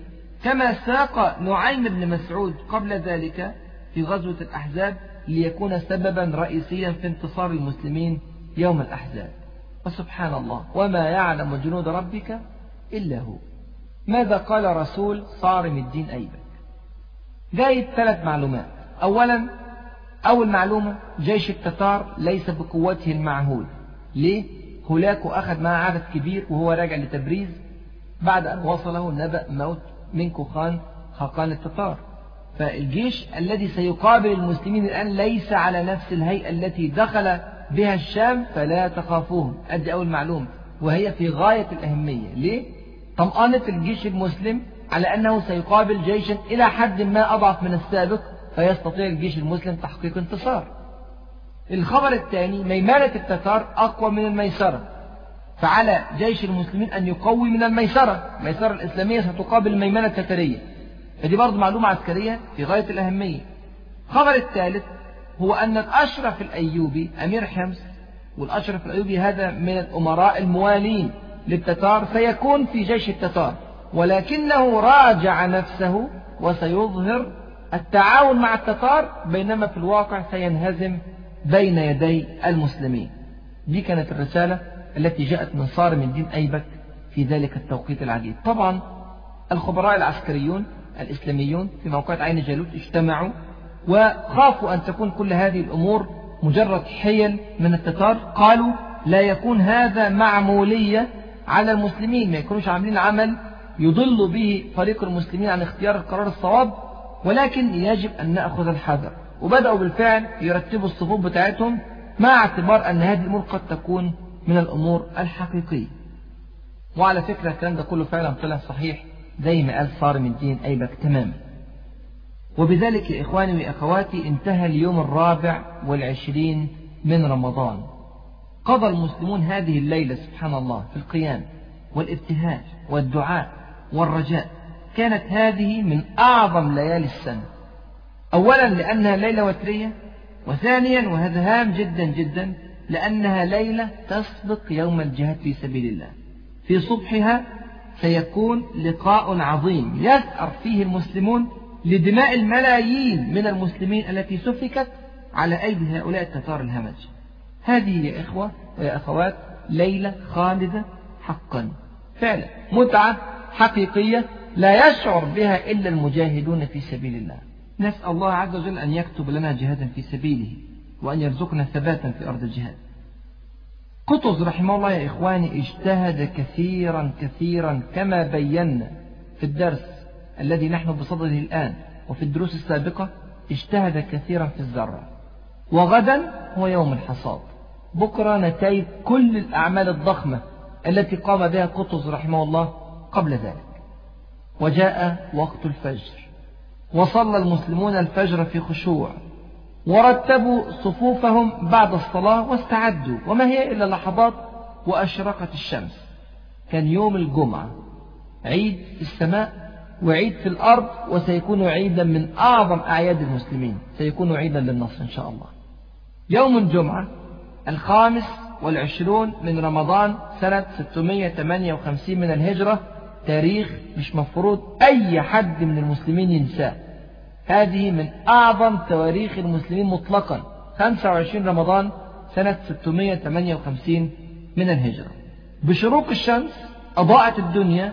كما ساق نعيم بن مسعود قبل ذلك في غزوة الأحزاب ليكون سببا رئيسيا في انتصار المسلمين يوم الأحزاب. وسبحان الله وما يعلم جنود ربك إلا هو. ماذا قال رسول صارم الدين أيبك جايب ثلاث معلومات. أولا أول معلومة جيش التتار ليس بقوته المعهود. ليه؟ هولاكو أخذ معه عدد كبير وهو راجع لتبريز. بعد أن وصله نبأ موت منكو خان خاقان التتار. فالجيش الذي سيقابل المسلمين الآن ليس على نفس الهيئة التي دخل بها الشام فلا تخافوهم. أدي أول معلومة وهي في غاية الأهمية. ليه؟ طمأنة الجيش المسلم على أنه سيقابل جيشا إلى حد ما أضعف من السابق فيستطيع الجيش المسلم تحقيق انتصار. الخبر الثاني ميمنة التتار أقوى من الميسرة. فعلى جيش المسلمين أن يقوي من الميسرة. الميسرة الإسلامية ستقابل الميمنة التترية فدي برضه معلومة عسكرية في غاية الأهمية. الخبر الثالث هو أن الأشرف الأيوبي أمير حمص والأشرف الأيوبي هذا من الأمراء الموالين. للتتار سيكون في جيش التتار ولكنه راجع نفسه وسيظهر التعاون مع التتار بينما في الواقع سينهزم بين يدي المسلمين. دي كانت الرسالة التي جاءت من صارم الدين أيبك في ذلك التوقيت العجيب. طبعا الخبراء العسكريون الإسلاميون في موقعة عين جالوت اجتمعوا وخافوا أن تكون كل هذه الأمور مجرد حيل من التتار. قالوا لا يكون هذا معمولية على المسلمين ما يكونوش عاملين عمل يضل به فريق المسلمين عن اختيار القرار الصواب ولكن يجب أن نأخذ الحذر. وبدأوا بالفعل يرتبوا الصفوف بتاعتهم مع اعتبار أن هذه الأمور قد تكون من الأمور الحقيقية. وعلى فكرة الكلام ده كله فعلا طلع صحيح زي ما قال صارم الدين أيبك تماما. وبذلك يا إخواني وأخواتي انتهى اليوم الرابع والعشرين من رمضان. قضى المسلمون هذه الليلة سبحان الله في القيام والابتهاج والدعاء والرجاء. كانت هذه من أعظم ليالي السنة. أولا لأنها ليلة وترية وثانيا وهذا هام جدا جدا لأنها ليلة تسبق يوم الجهاد في سبيل الله. في صبحها سيكون لقاء عظيم يثأر فيه المسلمون لدماء الملايين من المسلمين التي سفكت على أيدي هؤلاء التتار الهمج. هذه يا إخوة ويا أخوات ليلة خالدة حقا. فعلا متعة حقيقية لا يشعر بها إلا المجاهدون في سبيل الله. نسأل الله عز وجل أن يكتب لنا جهادا في سبيله وأن يرزقنا ثباتا في أرض الجهاد. قطز رحمه الله يا إخواني اجتهد كثيرا كثيرا كما بينا في الدرس الذي نحن بصدده الآن وفي الدروس السابقة اجتهد كثيرا في الزرع وغدا هو يوم الحصاد. بكرة نتائج كل الأعمال الضخمة التي قام بها قطز رحمه الله قبل ذلك. وجاء وقت الفجر. وصلى المسلمون الفجر في خشوع. ورتبوا صفوفهم بعد الصلاة واستعدوا. وما هي إلا لحظات وأشرقت الشمس. كان يوم الجمعة. عيد في السماء. وعيد في الأرض. وسيكون عيدا من أعظم أعياد المسلمين. سيكون عيدا للنصر إن شاء الله. يوم الجمعة. الخامس والعشرون من رمضان سنة 658 من الهجرة. تاريخ مش مفروض أي حد من المسلمين ينساه. هذه من أعظم تواريخ المسلمين مطلقا. 25 رمضان سنة 658 من الهجرة. بشروق الشمس أضاءت الدنيا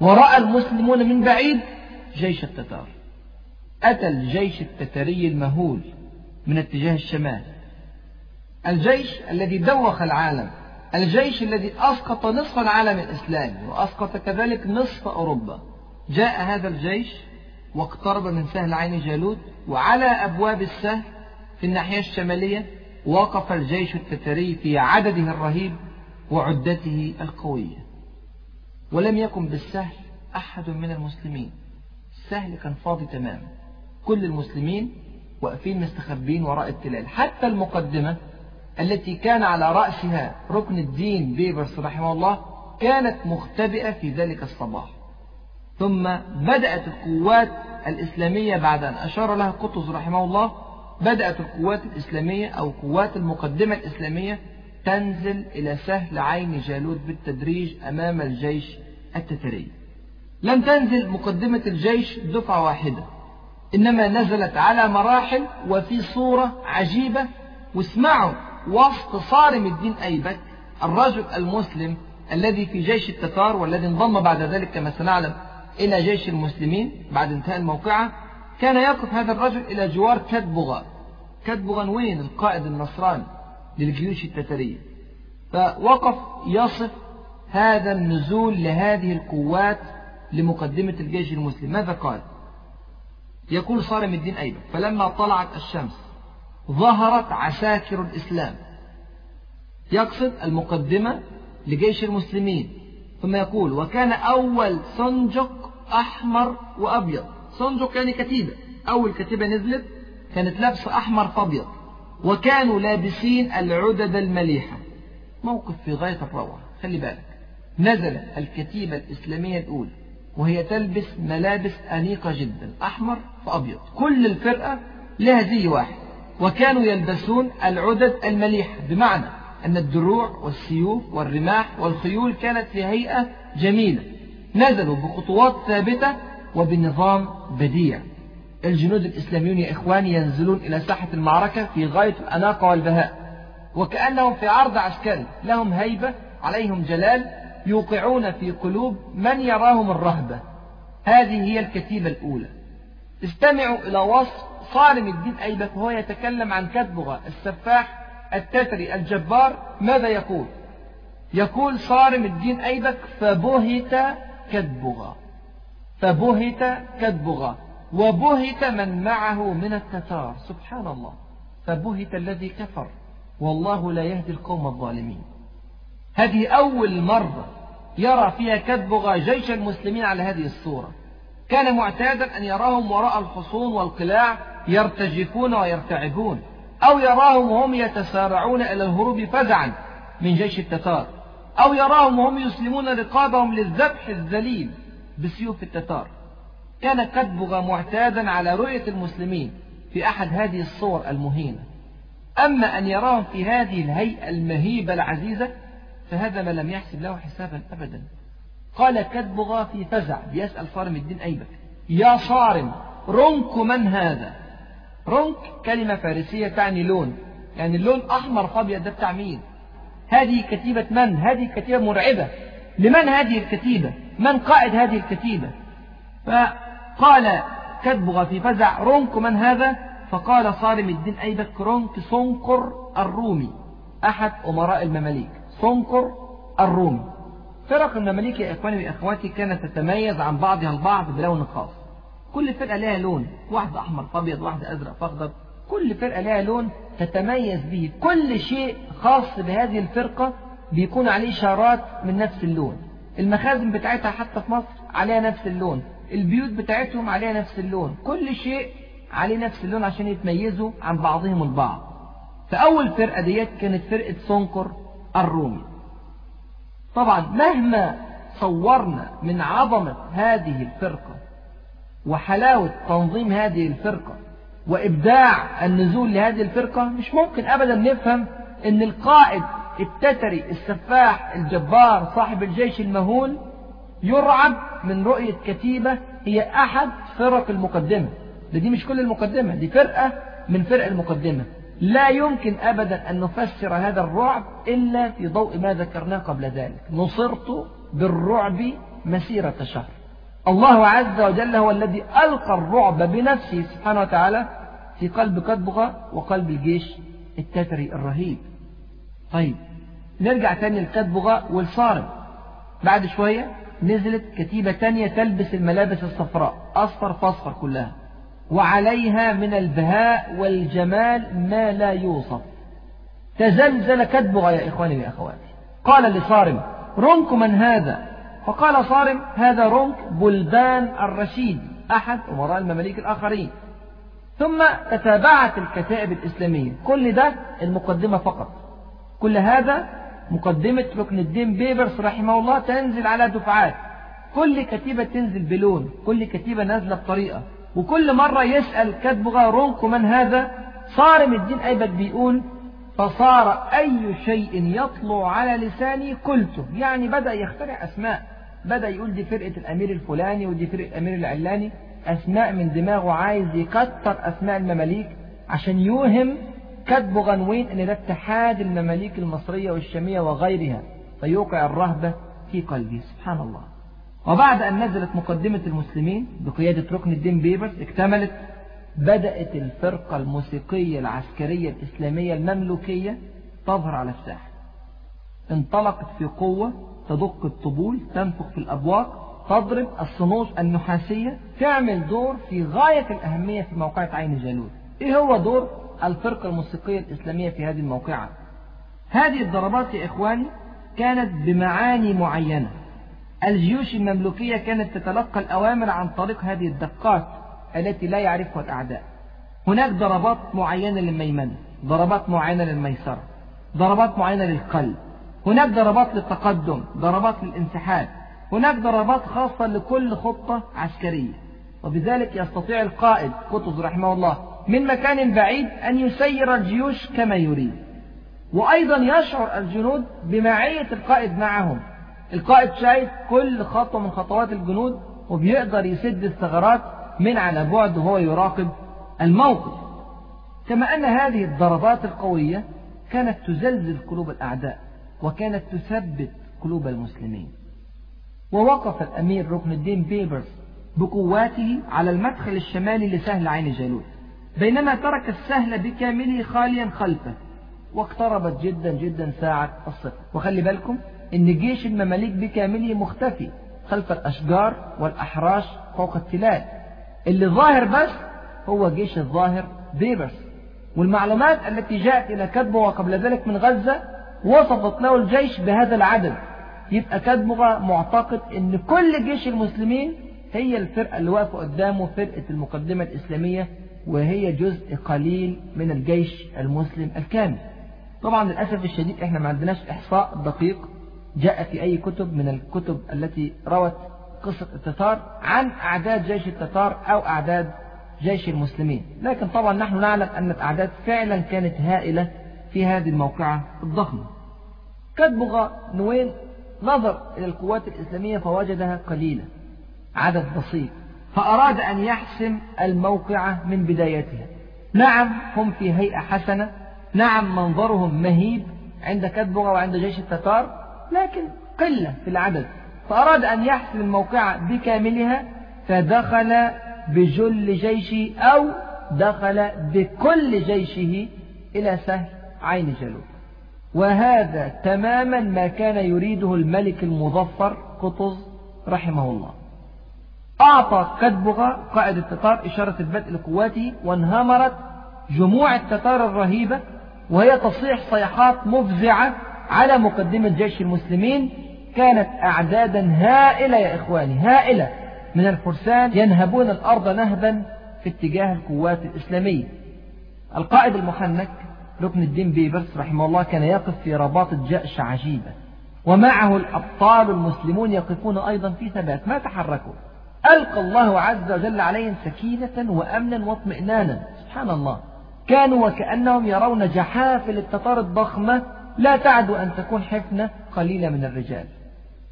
ورأى المسلمون من بعيد جيش التتار. أتى الجيش التتري المهول من اتجاه الشمال. الجيش الذي دوخ العالم الجيش الذي أسقط نصف العالم الإسلامي وأسقط كذلك نصف أوروبا. جاء هذا الجيش واقترب من سهل عين جالوت وعلى أبواب السهل في الناحية الشمالية وقف الجيش التتري في عدده الرهيب وعدته القوية. ولم يكن بالسهل أحد من المسلمين. السهل كان فاضي تماما. كل المسلمين واقفين مستخبين وراء التلال. حتى المقدمة التي كان على رأسها ركن الدين بيبرس رحمه الله كانت مختبئة في ذلك الصباح. ثم بدأت القوات الإسلامية بعد أن أشار لها قطز رحمه الله بدأت القوات الإسلامية أو قوات المقدمة الإسلامية تنزل إلى سهل عين جالوت بالتدريج أمام الجيش التتري. لم تنزل مقدمة الجيش دفعة واحدة إنما نزلت على مراحل وفي صورة عجيبة واسمعوا وسط صارم الدين أيبك الرجل المسلم الذي في جيش التتار والذي انضم بعد ذلك كما سنعلم إلى جيش المسلمين بعد انتهاء الموقعة كان يقف هذا الرجل إلى جوار كدبغا كدبغا وين؟ القائد النصراني للجيوش التترية فوقف يصف هذا النزول لهذه القوات لمقدمة الجيش المسلم. ماذا قال؟ يقول صارم الدين أيضا فلما طلعت الشمس ظهرت عساكر الإسلام. يقصد المقدمة لجيش المسلمين. ثم يقول وكان أول صنجق أحمر وأبيض. صنجق يعني كتيبة. أول كتيبة نزلت كانت لابسة أحمر فأبيض. وكانوا لابسين العدد المليحة. موقف في غاية الروعة. خلي بالك. نزل الكتيبة الإسلامية الأولى وهي تلبس ملابس أنيقة جدا أحمر وأبيض كل الفرقة لها زي واحد وكانوا يلبسون العدد المليحة بمعنى أن الدروع والسيوف والرماح والخيول كانت في هيئة جميلة نزلوا بخطوات ثابتة وبنظام بديع. الجنود الإسلاميون يا إخواني ينزلون إلى ساحة المعركة في غاية الأناقة والبهاء وكأنهم في عرض عسكري لهم هيبة عليهم جلال يوقعون في قلوب من يراهم الرهبة. هذه هي الكتيبة الأولى. استمعوا إلى وصف صارم الدين أيبك وهو يتكلم عن كتبغة السفاح التتري الجبار ماذا يقول؟ يقول صارم الدين أيبك فبهت كتبغة فبهت كتبغة وبهت من معه من التتار. سبحان الله. فبهت الذي كفر. والله لا يهدي القوم الظالمين. هذه أول مرة يرى فيها كتبغ جيش المسلمين على هذه الصورة. كان معتادا أن يراهم وراء الحصون والقلاع يرتجفون ويرتعبون أو يراهم وهم يتسارعون إلى الهروب فزعا من جيش التتار أو يراهم وهم يسلمون رقابهم للذبح الذليل بسيوف التتار. كان كتبغ معتادا على رؤية المسلمين في أحد هذه الصور المهينة. أما أن يراهم في هذه الهيئة المهيبة العزيزة فهذا ما لم يحسب له حسابا أبدا. قال كتبغ في فزع بيسأل صارم الدين أيبك يا صارم رنك من هذا؟ رنك كلمة فارسية تعني لون. يعني اللون أحمر فأبيض ده بتاع مين؟ هذه كتيبة من؟ هذه كتيبة مرعبة. لمن هذه الكتيبة؟ من قائد هذه الكتيبة؟ فقال كتبغ في فزع رنك من هذا؟ فقال صارم الدين أيبك رنك صنقر الرومي. أحد أمراء المماليك. صنقر الرومي. فرق المماليك يا إخواني وأخواتي كانت تتميز عن بعضها البعض بلون خاص. كل فرقة لها لون. واحدة أحمر فأبيض واحدة أزرق فأخضر. كل فرقة لها لون تتميز به. كل شيء خاص بهذه الفرقة بيكون عليه إشارات من نفس اللون. المخازن بتاعتها حتى في مصر عليها نفس اللون. البيوت بتاعتهم عليها نفس اللون. كل شيء عليه نفس اللون عشان يتميزوا عن بعضهم البعض. فأول فرقة ديت كانت فرقة سونكر الرومي. طبعا مهما صورنا من عظمة هذه الفرقة وحلاوة تنظيم هذه الفرقة وإبداع النزول لهذه الفرقة مش ممكن أبدا نفهم أن القائد التتري السفاح الجبار صاحب الجيش المهول يرعب من رؤية كتيبة هي أحد فرق المقدمة. ده دي مش كل المقدمة دي فرقة من فرق المقدمة. لا يمكن أبدا أن نفسر هذا الرعب إلا في ضوء ما ذكرناه قبل ذلك. نصرت بالرعب مسيرة شهر. الله عز وجل هو الذي ألقى الرعب بنفسه سبحانه وتعالى في قلب كتبغة وقلب الجيش التتري الرهيب. طيب نرجع تاني لكتبغة والصارم. بعد شوية نزلت كتيبة تانية تلبس الملابس الصفراء أصفر فاصفر كلها. وعليها من البهاء والجمال ما لا يوصف. تزلزل كتبغة يا إخواني وأخواتي قال لصارم رنك من هذا؟ فقال صارم هذا رنك بلدان الرشيد أحد أمراء المماليك الآخرين. ثم تتابعت الكتائب الإسلامية. كل ده المقدمة فقط. كل هذا مقدمة ركن الدين بيبرس رحمه الله تنزل على دفعات. كل كتيبة تنزل بلون كل كتيبة نازلة بطريقة. وكل مرة يسأل كتبغة رونكو من هذا صارم الدين أيبك بيقول فصار أي شيء يطلع على لساني قلته. يعني بدأ يخترع أسماء. بدأ يقول دي فرقة الأمير الفلاني ودي فرقة الأمير العلاني أسماء من دماغه عايز يكتر أسماء المماليك عشان يوهم كتب غنوين أن ده اتحاد المماليك المصرية والشامية وغيرها فيوقع الرهبة في قلبي سبحان الله. وبعد أن نزلت مقدمة المسلمين بقيادة ركن الدين بيبرس اكتملت بدأت الفرقة الموسيقية العسكرية الإسلامية المملوكية تظهر على الساحة. انطلقت في قوة تدق الطبول تنفخ في الأبواق تضرب الصنوج النحاسية تعمل دور في غاية الأهمية في موقعة عين جالوت. إيه هو دور الفرقة الموسيقية الإسلامية في هذه الموقعة؟ هذه الضربات يا إخواني كانت بمعاني معينة. الجيوش المملوكية كانت تتلقى الأوامر عن طريق هذه الدقات التي لا يعرفها الأعداء. هناك ضربات معينة للميمنة ضربات معينة للميسرة ضربات معينة للقلب. هناك ضربات للتقدم ضربات للانسحاب هناك ضربات خاصة لكل خطة عسكرية. وبذلك يستطيع القائد قطز رحمه الله من مكان بعيد أن يسير الجيوش كما يريد. وأيضا يشعر الجنود بمعية القائد معهم. القائد شايف كل خطوة من خطوات الجنود وبيقدر يسد الثغرات من على بعد وهو يراقب الموقف. كما أن هذه الضربات القوية كانت تزلزل قلوب الأعداء. وكانت تثبت قلوب المسلمين. ووقف الأمير ركن الدين بيبرس بقواته على المدخل الشمالي لسهل عين جالوت بينما ترك السهل بكامله خاليا خلفه واقتربت جدا جدا ساعة الصفر. وخلي بالكم إن جيش المماليك بكامله مختفي خلف الأشجار والأحراش فوق التلال. اللي ظاهر بس هو جيش الظاهر بيبرس والمعلومات التي جاءت إلى كتبه وقبل ذلك من غزة وصفت له الجيش بهذا العدد. يبقى كتبه معتقد إن كل جيش المسلمين هي الفرقة اللي واقفة قدامه فرقة المقدمة الإسلامية وهي جزء قليل من الجيش المسلم الكامل. طبعا للأسف الشديد إحنا ما عندناش إحصاء دقيق. جاء في أي كتب من الكتب التي روت قصة التتار عن أعداد جيش التتار أو أعداد جيش المسلمين. لكن طبعا نحن نعلم أن الأعداد فعلا كانت هائلة في هذه الموقعة الضخمة. كتبغ نوين نظر إلى القوات الإسلامية فوجدها قليلة عدد بسيط فأراد أن يحسم الموقعة من بدايتها. نعم هم في هيئة حسنة نعم منظرهم مهيب عند كتبغة وعند جيش التتار لكن قلة في العدد. فأراد أن يحسم الموقعة بكاملها فدخل بجل جيشه أو دخل بكل جيشه إلى سهل عين جالوت وهذا تماما ما كان يريده الملك المظفر قطز رحمه الله. أعطى كتبغة قائد التتار إشارة البدء لقواته وانهمرت جموع التتار الرهيبة وهي تصيح صيحات مفزعة على مقدمة جيش المسلمين كانت أعدادا هائلة يا إخواني هائلة. من الفرسان ينهبون الأرض نهبا في اتجاه القوات الإسلامية. القائد المحنك ركن الدين بيبرس رحمه الله كان يقف في رباطة جأش عجيبة ومعه الأبطال المسلمون يقفون أيضا في ثبات. ما تحركوا. ألقى الله عز وجل عليهم سكينة وأمنا واطمئنانا. سبحان الله. كانوا وكأنهم يرون جحافل التتار الضخمة. لا تعد أن تكون حفنة قليلة من الرجال.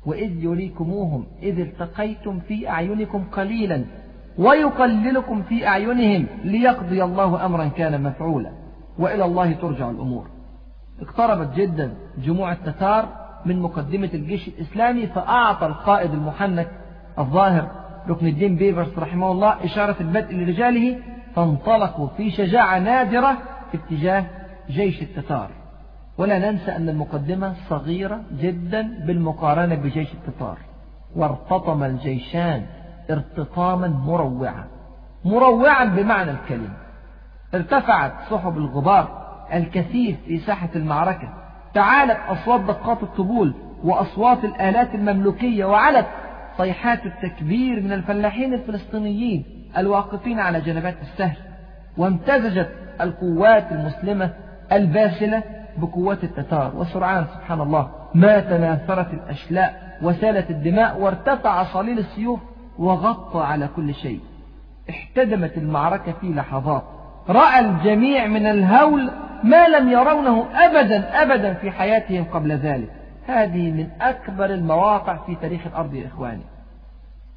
وإذ يريكموهم إذ التقيتم في أعينكم قليلا. ويقللكم في أعينهم ليقضي الله أمرا كان مفعولا. وإلى الله ترجع الأمور. اقتربت جدا جموع التتار من مقدمة الجيش الإسلامي فأعطى القائد المحنك الظاهر ركن الدين بيبرس رحمه الله إشارة البدء لرجاله فانطلقوا في شجاعة نادرة اتجاه جيش التتار. ولا ننسى أن المقدمة صغيرة جدا بالمقارنة بجيش التتار. وارتطم الجيشان ارتطاما مروعا. مروعا بمعنى الكلمة. ارتفعت سحب الغبار الكثيف في ساحة المعركة. تعالت أصوات دقات الطبول وأصوات الآلات المملوكية وعلت صيحات التكبير من الفلاحين الفلسطينيين الواقفين على جنبات السهل. وامتزجت القوات المسلمة الباسلة بقوات التتار. وسرعان سبحان الله ما تناثرت الأشلاء وسالت الدماء وارتفع صليل السيوف وغطى على كل شيء. احتدمت المعركة في لحظات. رأى الجميع من الهول ما لم يرونه أبدا أبدا في حياتهم قبل ذلك. هذه من أكبر المواقع في تاريخ الأرض يا إخواني.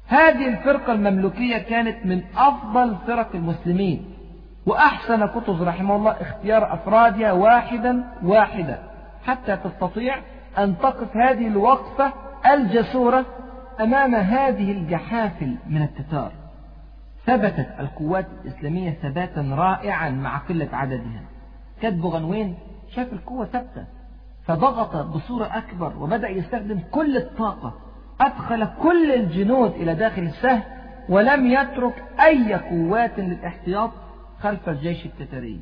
هذه الفرقة المملوكية كانت من أفضل فرق المسلمين وأحسن قطز رحمه الله اختيار أفرادها واحدا واحدا. حتى تستطيع أن تقف هذه الوقفة الجسورة أمام هذه الجحافل من التتار. ثبتت القوات الإسلامية ثباتا رائعا مع قلة عددها. كتب غنوين شاف القوة ثابتة فضغط بصورة أكبر وبدأ يستخدم كل الطاقة أدخل كل الجنود إلى داخل السهل ولم يترك أي قوات للاحتياط خلف الجيش التتري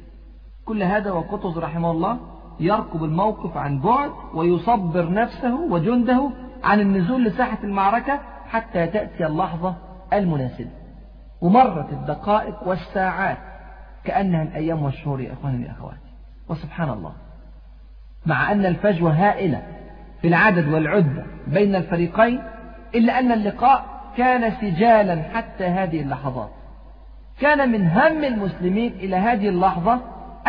كل هذا وقطز رحمه الله يركب الموقف عن بعد ويصبر نفسه وجنده عن النزول لساحة المعركة حتى تأتي اللحظة المناسبة. ومرت الدقائق والساعات كأنها الأيام والشهور يا إخواني وأخواتي. وسبحان الله. مع أن الفجوة هائلة في العدد والعدة بين الفريقين إلا أن اللقاء كان سجالا حتى هذه اللحظات. كان من هم المسلمين إلى هذه اللحظة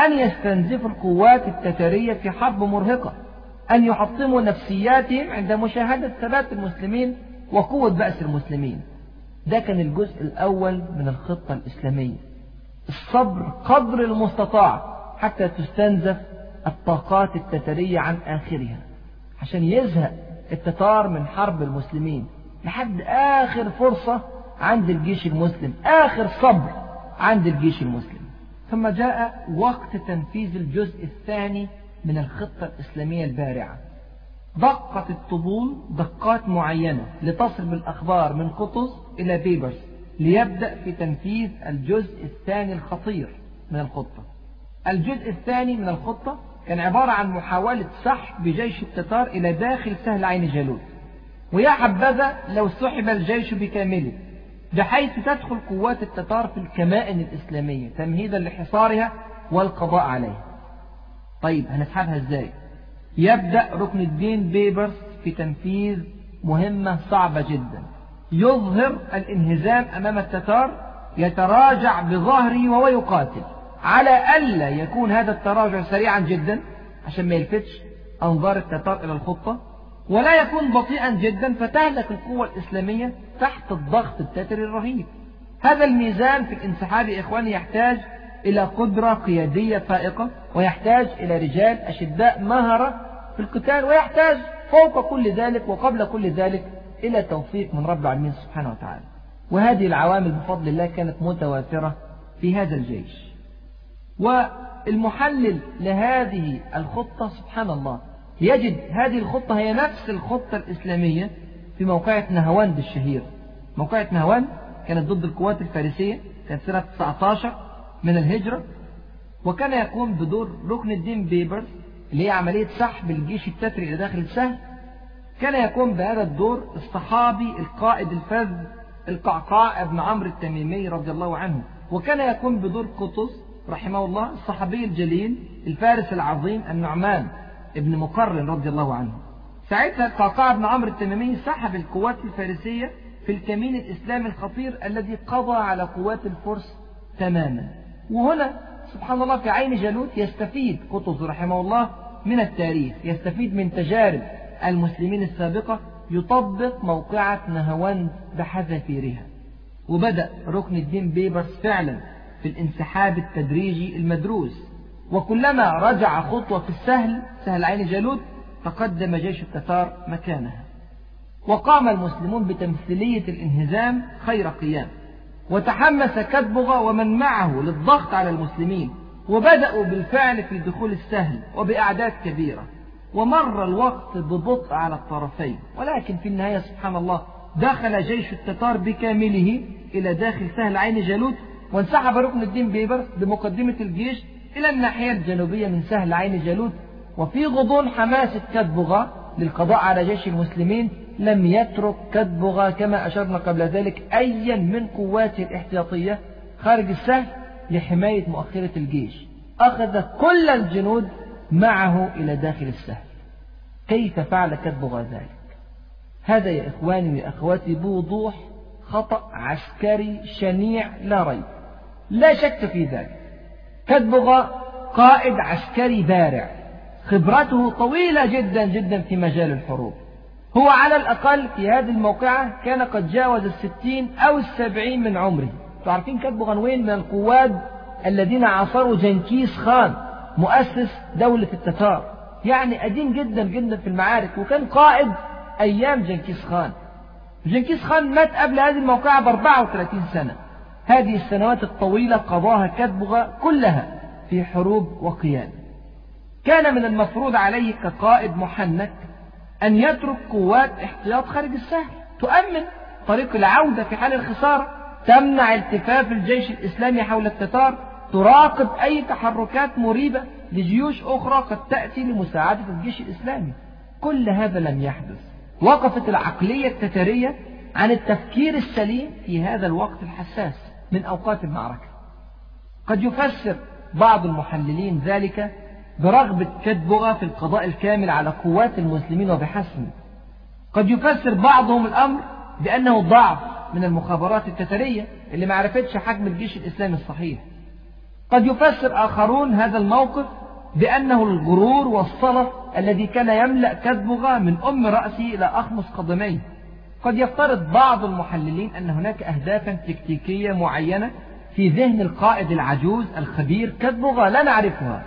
أن يستنزفوا القوات التترية في حرب مرهقة أن يحطموا نفسياتهم عند مشاهدة ثبات المسلمين وقوة بأس المسلمين. ده كان الجزء الأول من الخطة الإسلامية. الصبر قدر المستطاع حتى تستنزف الطاقات التترية عن آخرها عشان يزهق التتار من حرب المسلمين لحد آخر فرصة عند الجيش المسلم آخر صبر عند الجيش المسلم. ثم جاء وقت تنفيذ الجزء الثاني من الخطة الإسلامية البارعة. دقت الطبول دقات معينة لتصل بالأخبار من قطز إلى بيبرس ليبدأ في تنفيذ الجزء الثاني الخطير من الخطة. الجزء الثاني من الخطة كان عبارة عن محاولة سحب جيش التتار إلى داخل سهل عين جالوت. ويا حبذا لو سحب الجيش بكامله بحيث تدخل قوات التتار في الكمائن الإسلامية تمهيدا لحصارها والقضاء عليها. طيب هنسحبها إزاي؟ يبدأ ركن الدين بيبرس في تنفيذ مهمة صعبة جدا. يظهر الانهزام أمام التتار يتراجع بظهره وهو يقاتل. على ألا يكون هذا التراجع سريعا جدا عشان ما يلفتش أنظار التتار إلى الخطة؟ ولا يكون بطيئا جدا فتهلك القوة الإسلامية تحت الضغط التتري الرهيب. هذا الميزان في الانسحاب يا إخواني يحتاج إلى قدرة قيادية فائقة ويحتاج إلى رجال أشداء مهرة في القتال ويحتاج فوق كل ذلك وقبل كل ذلك إلى توفيق من رب العالمين سبحانه وتعالى. وهذه العوامل بفضل الله كانت متوافرة في هذا الجيش. والمحلل لهذه الخطة سبحان الله يجد هذه الخطة هي نفس الخطة الإسلامية في موقعة نهواند الشهير موقعة نهواند كانت ضد القوات الفارسية كانت سنة 19 من الهجرة وكان يقوم بدور ركن الدين بيبرز اللي هي عملية سحب الجيش التتري إلى داخل السهل كان يقوم بهذا الدور الصحابي القائد الفذ القعقاع ابن عمرو التميمي رضي الله عنه. وكان يقوم بدور قطز رحمه الله الصحابي الجليل الفارس العظيم النعمان ابن مقرن رضي الله عنه. ساعتها قعقاع بن عمرو التميمي سحب القوات الفارسية في الكمين الإسلامي الخطير الذي قضى على قوات الفرس تماما. وهنا سبحان الله في عين جالوت يستفيد قطز رحمه الله من التاريخ يستفيد من تجارب المسلمين السابقة يطبق موقعة نهواند بحذافيرها. وبدأ ركن الدين بيبرس فعلا في الانسحاب التدريجي المدروس. وكلما رجع خطوة في السهل سهل عين جالوت تقدم جيش التتار مكانها. وقام المسلمون بتمثيلية الانهزام خير قيام. وتحمس كتبغة ومن معه للضغط على المسلمين وبدأوا بالفعل في الدخول السهل وبأعداد كبيرة. ومر الوقت ببطء على الطرفين ولكن في النهاية سبحان الله دخل جيش التتار بكامله إلى داخل سهل عين جالوت وانسحب ركن الدين بيبرس بمقدمة الجيش إلى الناحية الجنوبية من سهل عين جالوت. وفي غضون حماسة كتبغة للقضاء على جيش المسلمين لم يترك كتبغة كما أشرنا قبل ذلك أيا من قواته الاحتياطية خارج السهل لحماية مؤخرة الجيش. أخذ كل الجنود معه إلى داخل السهل. كيف فعل كتبغة ذلك؟ هذا يا إخواني وأخواتي بوضوح خطأ عسكري شنيع لا ريب. لا شك في ذلك. كتبغة قائد عسكري بارع. خبرته طويلة جدا جدا في مجال الحروب. هو على الأقل في هذه الموقعة كان قد جاوز الستين أو السبعين من عمره. تعرفين كتبغة وين من القواد الذين عاصروا جنكيز خان مؤسس دولة التتار. يعني قديم جدا جدا في المعارك وكان قائد أيام جنكيز خان. جنكيز خان مات قبل هذه الموقعة ب 34 سنة. هذه السنوات الطويلة قضاها كتبغة كلها في حروب وقيادة. كان من المفروض عليه كقائد محنك أن يترك قوات احتياط خارج السهل تؤمن طريق العودة في حال الخسارة. تمنع التفاف الجيش الإسلامي حول التتار. تراقب أي تحركات مريبة لجيوش أخرى قد تأتي لمساعدة الجيش الإسلامي. كل هذا لم يحدث. وقفت العقلية التتارية عن التفكير السليم في هذا الوقت الحساس من أوقات المعركة. قد يفسر بعض المحللين ذلك برغبة كتبغة في القضاء الكامل على قوات المسلمين وبحسم قد يفسر بعضهم الأمر بأنه ضعف من المخابرات التتارية اللي ما عرفتش حجم الجيش الإسلامي الصحيح. قد يفسر آخرون هذا الموقف بأنه الغرور والصلف الذي كان يملأ كتبغة من أم رأسه إلى أخمص قدميه قد يفترض بعض المحللين أن هناك أهدافا تكتيكية معينة في ذهن القائد العجوز الخبير كتبغة لا نعرفها.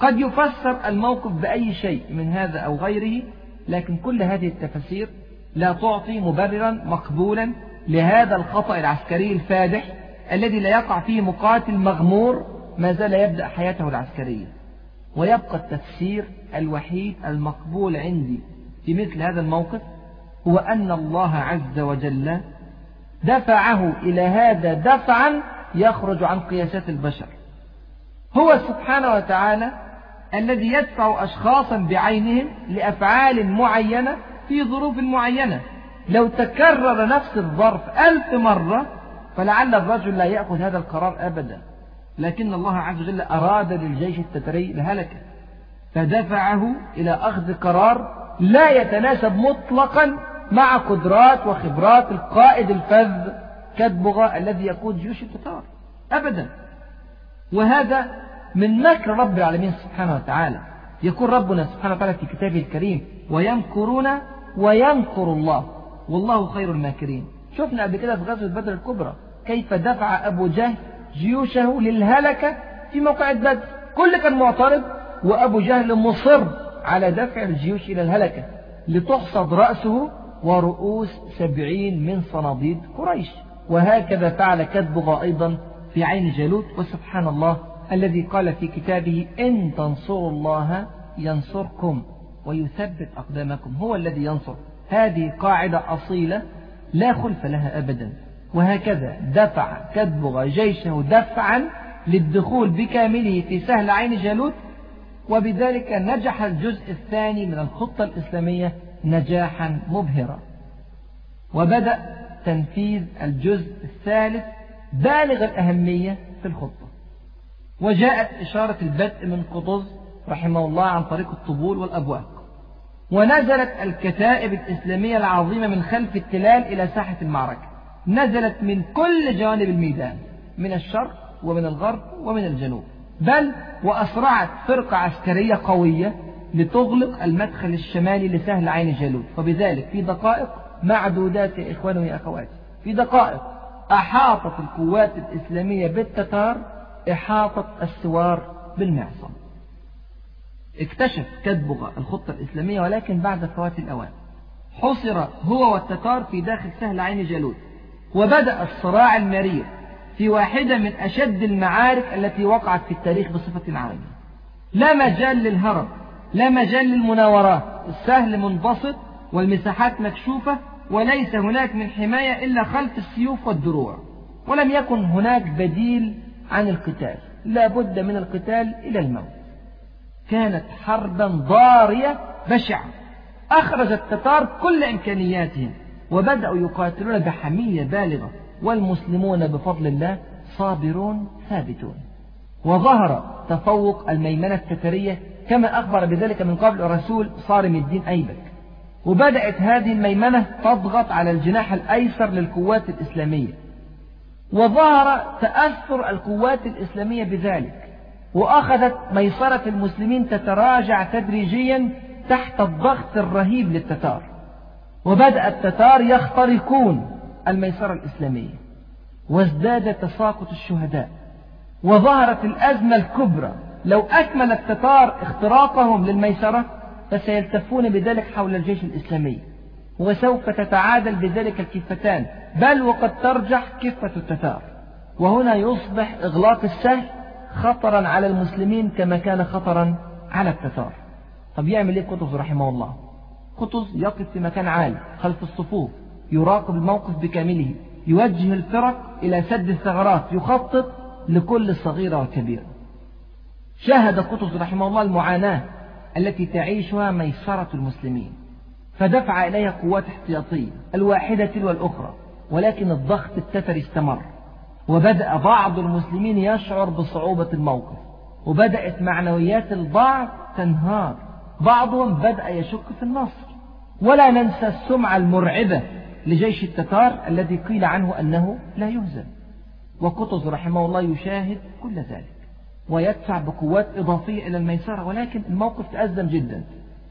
قد يفسر الموقف بأي شيء من هذا أو غيره لكن كل هذه التفاسير لا تعطي مبررا مقبولا لهذا الخطأ العسكري الفادح الذي لا يقع فيه مقاتل مغمور ما زال يبدأ حياته العسكرية. ويبقى التفسير الوحيد المقبول عندي في مثل هذا الموقف هو أن الله عز وجل دفعه إلى هذا دفعا يخرج عن قياسات البشر. هو سبحانه وتعالى الذي يدفع أشخاصا بعينهم لأفعال معينة في ظروف معينة. لو تكرر نفس الظرف ألف مرة فلعل الرجل لا يأخذ هذا القرار أبدا. لكن الله عز وجل أراد للجيش التتري الهلكة. فدفعه إلى أخذ قرار لا يتناسب مطلقا مع قدرات وخبرات القائد الفذ كدبغة الذي يقود جيوش التتار. أبدا. وهذا من مكر رب العالمين سبحانه وتعالى. يقول ربنا سبحانه وتعالى في كتابه الكريم ويمكرون ويمكر الله. والله خير الماكرين. شفنا قبل كده في غزوة بدر الكبرى كيف دفع أبو جهل جيوشه للهلكة في موقع بدر. كل كان معترض وأبو جهل مصر على دفع الجيوش إلى الهلكة لتحصد رأسه ورؤوس سبعين من صناديد قريش. وهكذا فعل كذبغ أيضا في عين جالوت. وسبحان الله الذي قال في كتابه إن تنصروا الله ينصركم ويثبت أقدامكم. هو الذي ينصر. هذه قاعدة أصيلة لا خلف لها أبدا. وهكذا دفع كدبغ جيشه دفعا للدخول بكامله في سهل عين جالوت. وبذلك نجح الجزء الثاني من الخطة الإسلامية نجاحا مبهرا. وبدأ تنفيذ الجزء الثالث بالغ الأهمية في الخطة. وجاءت إشارة البدء من قطز رحمه الله عن طريق الطبول والأبواق. ونزلت الكتائب الإسلامية العظيمة من خلف التلال إلى ساحة المعركة. نزلت من كل جوانب الميدان من الشرق ومن الغرب ومن الجنوب. بل وأسرعت فرقة عسكرية قوية لتغلق المدخل الشمالي لسهل عين جالوت. وبذلك في دقائق معدودات يا إخواني ويا أخواتي في دقائق أحاطت القوات الإسلامية بالتتار إحاطة السوار بالمعصم اكتشف كدبغ الخطة الإسلامية ولكن بعد فوات الأوان. حصر هو والتتار في داخل سهل عين جالوت. وبدأ الصراع المرير في واحدة من أشد المعارك التي وقعت في التاريخ بصفة عامة. لا مجال للهرب لا مجال للمناورات. السهل منبسط والمساحات مكشوفة وليس هناك من حماية إلا خلف السيوف والدروع. ولم يكن هناك بديل عن القتال. لا بد من القتال إلى الموت. كانت حربا ضارية بشعة. أخرج التتار كل إمكانياتهم وبدأوا يقاتلون بحمية بالغة. والمسلمون بفضل الله صابرون ثابتون. وظهر تفوق الميمنة التترية كما أخبر بذلك من قبل الرسول صارم الدين أيبك. وبدأت هذه الميمنة تضغط على الجناح الأيسر للقوات الإسلامية. وظهر تأثر القوات الإسلامية بذلك وأخذت ميسرة المسلمين تتراجع تدريجيا تحت الضغط الرهيب للتتار. وبدأ التتار يخترقون الميسرة الإسلامية وازداد تساقط الشهداء وظهرت الأزمة الكبرى. لو أكمل التتار اختراقهم للميسرة فسيلتفون بذلك حول الجيش الإسلامي وسوف تتعادل بذلك الكفتان. بل وقد ترجح كفة التتار. وهنا يصبح إغلاق السهل خطرا على المسلمين كما كان خطرا على التتار. طب يعمل إيه قطز رحمه الله؟ قطز يقف في مكان عالي خلف الصفوف يراقب الموقف بكامله يوجه الفرق إلى سد الثغرات يخطط لكل صغيرة وكبيرة شاهد قطز رحمه الله المعاناة التي تعيشها ميسرة المسلمين فدفع إليها قوات احتياطية الواحدة تلو الأخرى ولكن الضغط التتري استمر وبدأ بعض المسلمين يشعر بصعوبة الموقف وبدأت معنويات البعض تنهار بعضهم بدأ يشك في النصر. ولا ننسى السمعة المرعبة لجيش التتار الذي قيل عنه أنه لا يهزم. وقطز رحمه الله يشاهد كل ذلك ويدفع بقوات إضافية إلى الميسرة ولكن الموقف تأزم جدا.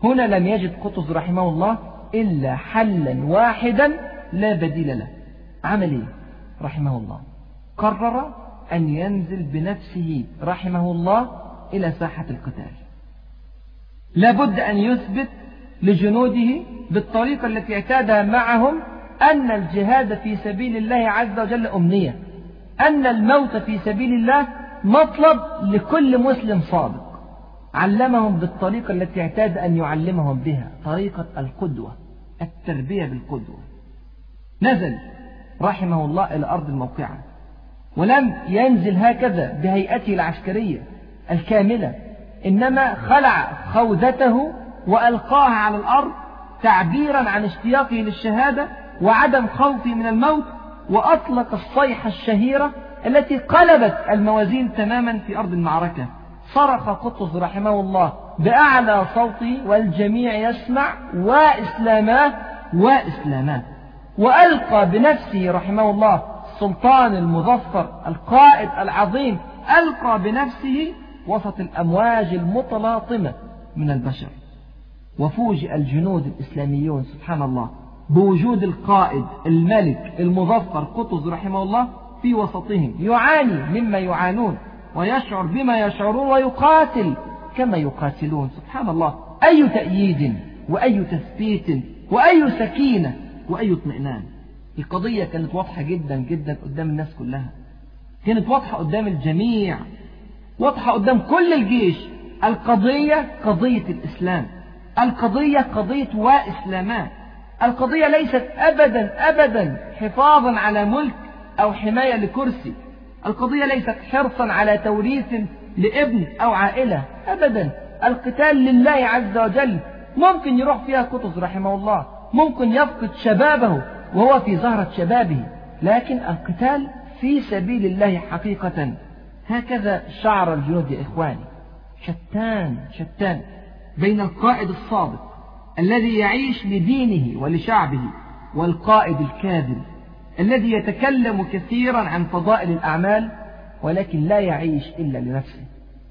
هنا لم يجد قطز رحمه الله إلا حلا واحدا لا بديل له. عمل رحمه الله. قرر أن ينزل بنفسه رحمه الله إلى ساحة القتال. لابد أن يثبت لجنوده بالطريقة التي اعتادها معهم أن الجهاد في سبيل الله عز وجل أمنية أن الموت في سبيل الله مطلب لكل مسلم صادق. علمهم بالطريقة التي اعتاد أن يعلمهم بها طريقة القدوة التربية بالقدوة. نزل رحمه الله إلى أرض الموقعة. ولم ينزل هكذا بهيئته العسكرية الكاملة إنما خلع خوذته وألقاها على الأرض تعبيرا عن اشتياقه للشهادة وعدم خوفه من الموت وأطلق الصيحة الشهيرة التي قلبت الموازين تماما في أرض المعركة. صرخ قطز رحمه الله بأعلى صوته والجميع يسمع وإسلاماه وإسلاماه وألقى بنفسه رحمه الله السلطان المظفر القائد العظيم ألقى بنفسه وسط الأمواج المتلاطمة من البشر. وفوجئ الجنود الإسلاميون سبحان الله بوجود القائد الملك المظفر قطز رحمه الله في وسطهم يعاني مما يعانون ويشعر بما يشعرون ويقاتل كما يقاتلون سبحان الله. أي تأييد وأي تثبيت وأي سكينة وأي اطمئنان. القضية كانت واضحة جدا جدا قدام الناس كلها. كانت واضحة قدام الجميع. واضحة قدام كل الجيش. القضية قضية الإسلام. القضية قضية وإسلامان القضية ليست أبدا أبدا حفاظا على ملك أو حماية لكرسي. القضية ليست حرصا على توريث لابن أو عائلة. أبدا. القتال لله عز وجل ممكن يروح فيها قطز رحمه الله. ممكن يفقد شبابه وهو في زهرة شبابه لكن القتال في سبيل الله حقيقة. هكذا شعر الجنود يا إخواني. شتان شتان بين القائد الصادق الذي يعيش لدينه ولشعبه والقائد الكاذب الذي يتكلم كثيرا عن فضائل الأعمال ولكن لا يعيش إلا لنفسه.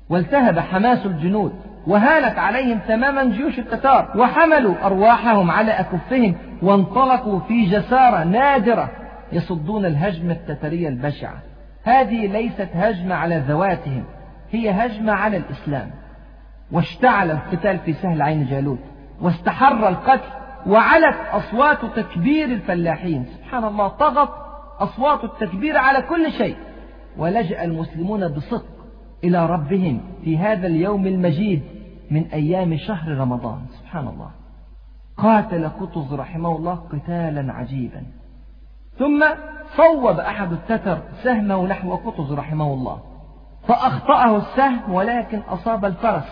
والتهب حماس الجنود وهانت عليهم تماما جيوش التتار وحملوا أرواحهم على أكفهم وانطلقوا في جسارة نادرة يصدون الهجمة التترية البشعة هذه ليست هجمة على ذواتهم هي هجمة على الإسلام. واشتعل القتال في سهل عين جالوت واستحر القتل وعلت أصوات تكبير الفلاحين. سبحان الله طغت أصوات التكبير على كل شيء. ولجأ المسلمون بصدق إلى ربهم في هذا اليوم المجيد. من أيام شهر رمضان. سبحان الله. قاتل قطز رحمه الله قتالا عجيبا. ثم صوب أحد التتر سهمه نحو قطز رحمه الله. فأخطأه السهم ولكن أصاب الفرس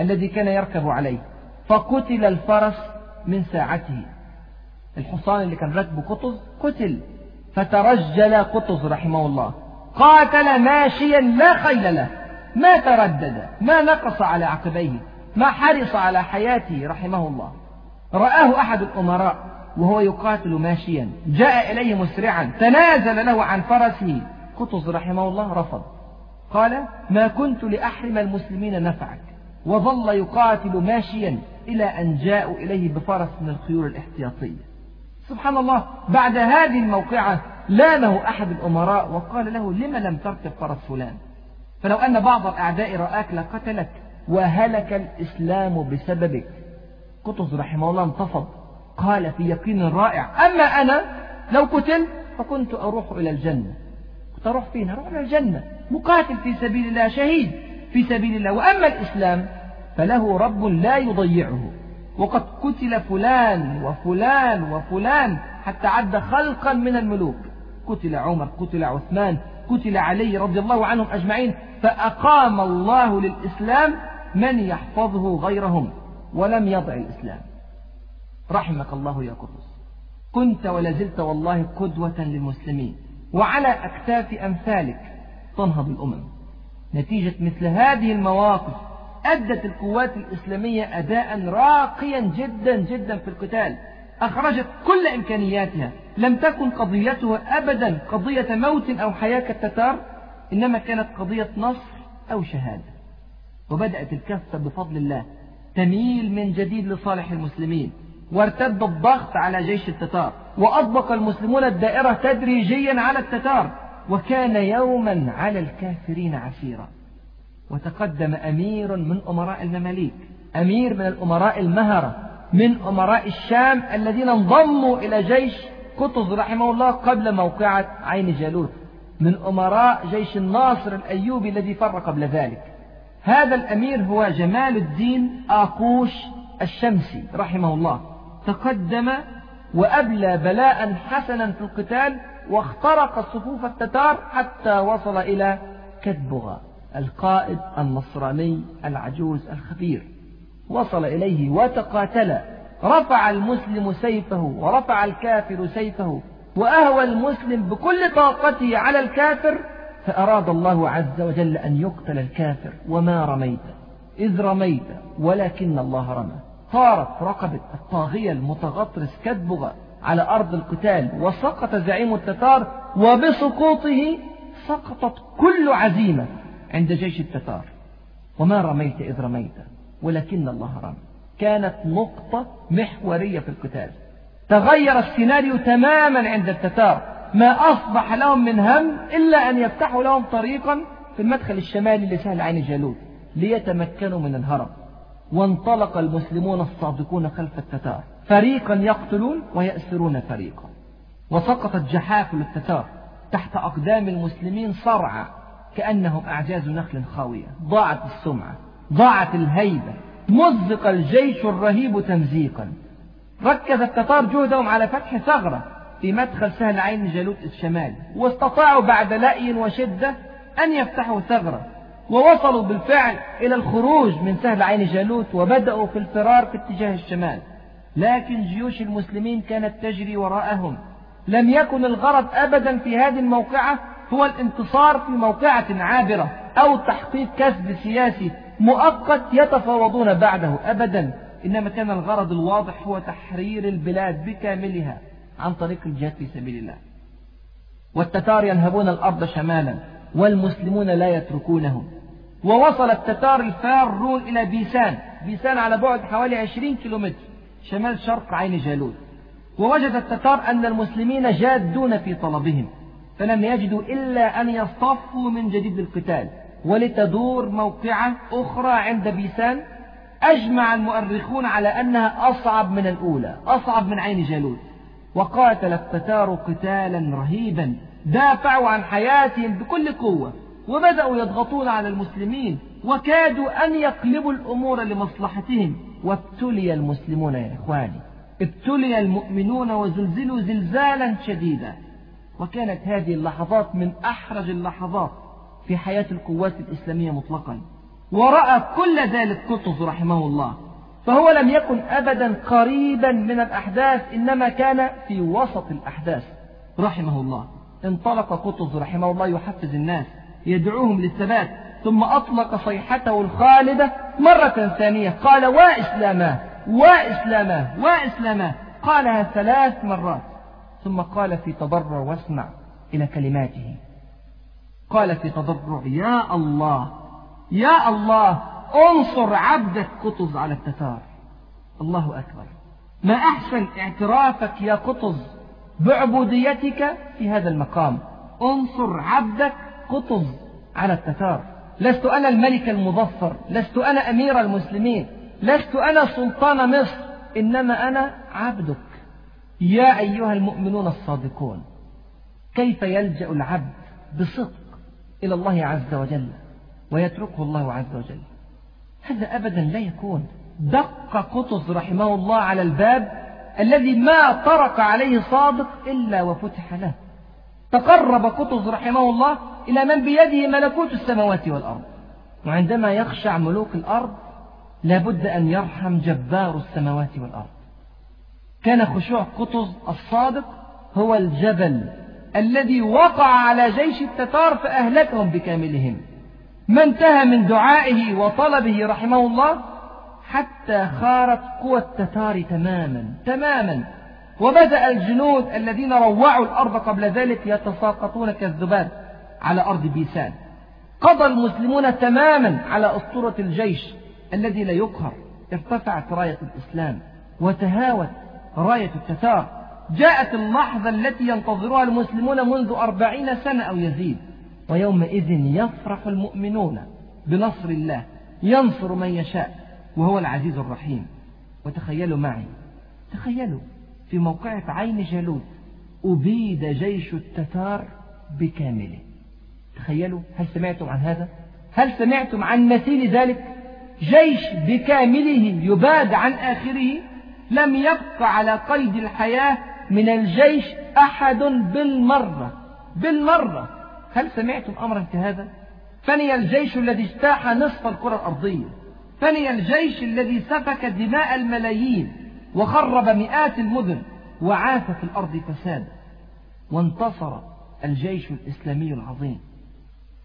الذي كان يركب عليه. فقتل الفرس من ساعته. الحصان اللي كان راكبه قطز قتل. فترجل قطز رحمه الله. قاتل ماشيا لا خيل له. ما تردد ما نقص على عقبيه. ما حرص على حياته رحمه الله. رآه أحد الأمراء وهو يقاتل ماشيا. جاء إليه مسرعا. تنازل له عن فرسه. قطز رحمه الله رفض. قال ما كنت لأحرم المسلمين نفعك. وظل يقاتل ماشيا إلى أن جاءوا إليه بفرس من الخيول الاحتياطية. سبحان الله بعد هذه الموقعة لامه أحد الأمراء وقال له لم لم تركب فرس فلان؟ فلو أن بعض الأعداء رآك لقتلك. وهلك الإسلام بسببك. قطز رحمه الله انتفض. قال في يقين رائع أما أنا لو قتلت فكنت أروح إلى الجنة. كنت أروح فين؟ أروح إلى الجنة. مقاتل في سبيل الله شهيد في سبيل الله. وأما الإسلام فله رب لا يضيعه. وقد قتل فلان وفلان وفلان حتى عد خلقا من الملوك. قتل عمر قتل عثمان قتل علي رضي الله عنهم أجمعين. فأقام الله للإسلام من يحفظه غيرهم ولم يضع الإسلام. رحمك الله يا قدس كنت ولازلت والله قدوة للمسلمين. وعلى أكتاف أمثالك تنهض الأمم. نتيجة مثل هذه المواقف أدت القوات الإسلامية أداء راقيا جدا جدا في القتال. أخرجت كل إمكانياتها. لم تكن قضيتها أبدا. قضية موت أو حياة كالتتار. إنما كانت قضية نصر أو شهادة. وبدأت الكفة بفضل الله تميل من جديد لصالح المسلمين وارتد الضغط على جيش التتار وأطبق المسلمون الدائرة تدريجيا على التتار وكان يوما على الكافرين عسيرا. وتقدم أمير من أمراء المماليك أمير من الأمراء المهرة من أمراء الشام الذين انضموا إلى جيش قطز رحمه الله قبل موقعة عين جالوت من أمراء جيش الناصر الأيوبي الذي فر قبل ذلك. هذا الأمير هو جمال الدين آقوش الشمسي رحمه الله. تقدم وأبلى بلاء حسنا في القتال واخترق صفوف التتار حتى وصل إلى كتبغى القائد النصراني العجوز الخبير. وصل إليه وتقاتل رفع المسلم سيفه ورفع الكافر سيفه وأهوى المسلم بكل طاقته على الكافر فأراد الله عز وجل أن يقتل الكافر وما رميت إذ رميت ولكن الله رمى. طارت رقبة الطاغية المتغطرس كدبغة على أرض القتال وسقط زعيم التتار وبسقوطه سقطت كل عزيمة عند جيش التتار. وما رميت إذ رميت ولكن الله رمى. كانت نقطة محورية في القتال. تغير السيناريو تماما عند التتار. ما أصبح لهم من هم إلا أن يفتحوا لهم طريقا في المدخل الشمالي لسهل عين جالوت ليتمكنوا من الهرب وانطلق المسلمون الصادقون خلف التتار. فريقا يقتلون ويأسرون فريقا. وسقطت جحافل التتار تحت أقدام المسلمين صرعى. كأنهم أعجاز نخل خاوية. ضاعت السمعة. ضاعت الهيبة. مزق الجيش الرهيب تمزيقا. ركز التتار جهدهم على فتح ثغرة. في مدخل سهل عين جالوت الشمالي واستطاعوا بعد لأي وشدة أن يفتحوا ثغرة ووصلوا بالفعل إلى الخروج من سهل عين جالوت وبدأوا في الفرار في اتجاه الشمال. لكن جيوش المسلمين كانت تجري وراءهم. لم يكن الغرض أبدا في هذه الموقعة هو الانتصار في موقعة عابرة أو تحقيق كسب سياسي مؤقت يتفاوضون بعده أبدا. إنما كان الغرض الواضح هو تحرير البلاد بكاملها. عن طريق الجهاد في سبيل الله. والتتار ينهبون الأرض شمالا والمسلمون لا يتركونهم. ووصل التتار الفارون إلى بيسان. بيسان على بعد حوالي 20 كيلومتر. شمال شرق عين جالوت. ووجد التتار أن المسلمين جادون في طلبهم. فلم يجدوا إلا أن يصطفوا من جديد القتال. ولتدور موقعة أخرى عند بيسان أجمع المؤرخون على أنها أصعب من الأولى أصعب من عين جالوت. وقاتل التتار قتالا رهيبا دافعوا عن حياتهم بكل قوة وبدأوا يضغطون على المسلمين وكادوا أن يقلبوا الأمور لمصلحتهم. وابتلي المسلمون يا إخواني ابتلي المؤمنون وزلزلوا زلزالا شديدا. وكانت هذه اللحظات من أحرج اللحظات في حياة القوات الإسلامية مطلقا. ورأى كل ذلك قطز رحمه الله. فهو لم يكن أبدا قريبا من الأحداث إنما كان في وسط الأحداث. رحمه الله. انطلق قطز رحمه الله يحفز الناس يدعوهم للثبات ثم أطلق صيحته الخالدة مرة ثانية. قال وإسلاما وإسلاما وإسلاما قالها ثلاث مرات. ثم قال في تضرع واسمع إلى كلماته. قال في تضرع يا الله يا الله. انصر عبدك قطز على التتار. الله أكبر. ما أحسن اعترافك يا قطز بعبوديتك في هذا المقام؟ انصر عبدك قطز على التتار. لست أنا الملك المظفر لست أنا أمير المسلمين لست أنا سلطان مصر إنما أنا عبدك. يا أيها المؤمنون الصادقون كيف يلجأ العبد بصدق إلى الله عز وجل ويتركه الله عز وجل؟ هذا أبدا لا يكون. دق قطز رحمه الله على الباب الذي ما طرق عليه صادق إلا وفتح له. تقرب قطز رحمه الله إلى من بيده ملكوت السماوات والأرض. وعندما يخشع ملوك الأرض لابد أن يرحم جبار السماوات والأرض. كان خشوع قطز الصادق هو الجبل الذي وقع على جيش التتار فأهلكهم بكاملهم. ما انتهى من دعائه وطلبه رحمه الله حتى خارت قوى التتار تماما تماما. وبدأ الجنود الذين روعوا الأرض قبل ذلك يتساقطون كالذباب على أرض بيسان. قضى المسلمون تماما على أسطورة الجيش الذي لا يقهر. ارتفعت راية الإسلام وتهاوت راية التتار. جاءت اللحظة التي ينتظرها المسلمون منذ أربعين سنة أو يزيد. ويومئذ يفرح المؤمنون بنصر الله ينصر من يشاء وهو العزيز الرحيم. وتخيلوا معي تخيلوا في موقعة عين جالوت أبيد جيش التتار بكامله. تخيلوا هل سمعتم عن هذا؟ هل سمعتم عن مثيل ذلك؟ جيش بكامله يباد عن آخره؟ لم يبق على قيد الحياة من الجيش أحد بالمرة بالمرة. هل سمعتم أمرا كهذا؟ فني الجيش الذي اجتاح نصف الكرة الأرضية. فني الجيش الذي سفك دماء الملايين وخرب مئات المدن وعاث في الأرض فساد. وانتصر الجيش الإسلامي العظيم.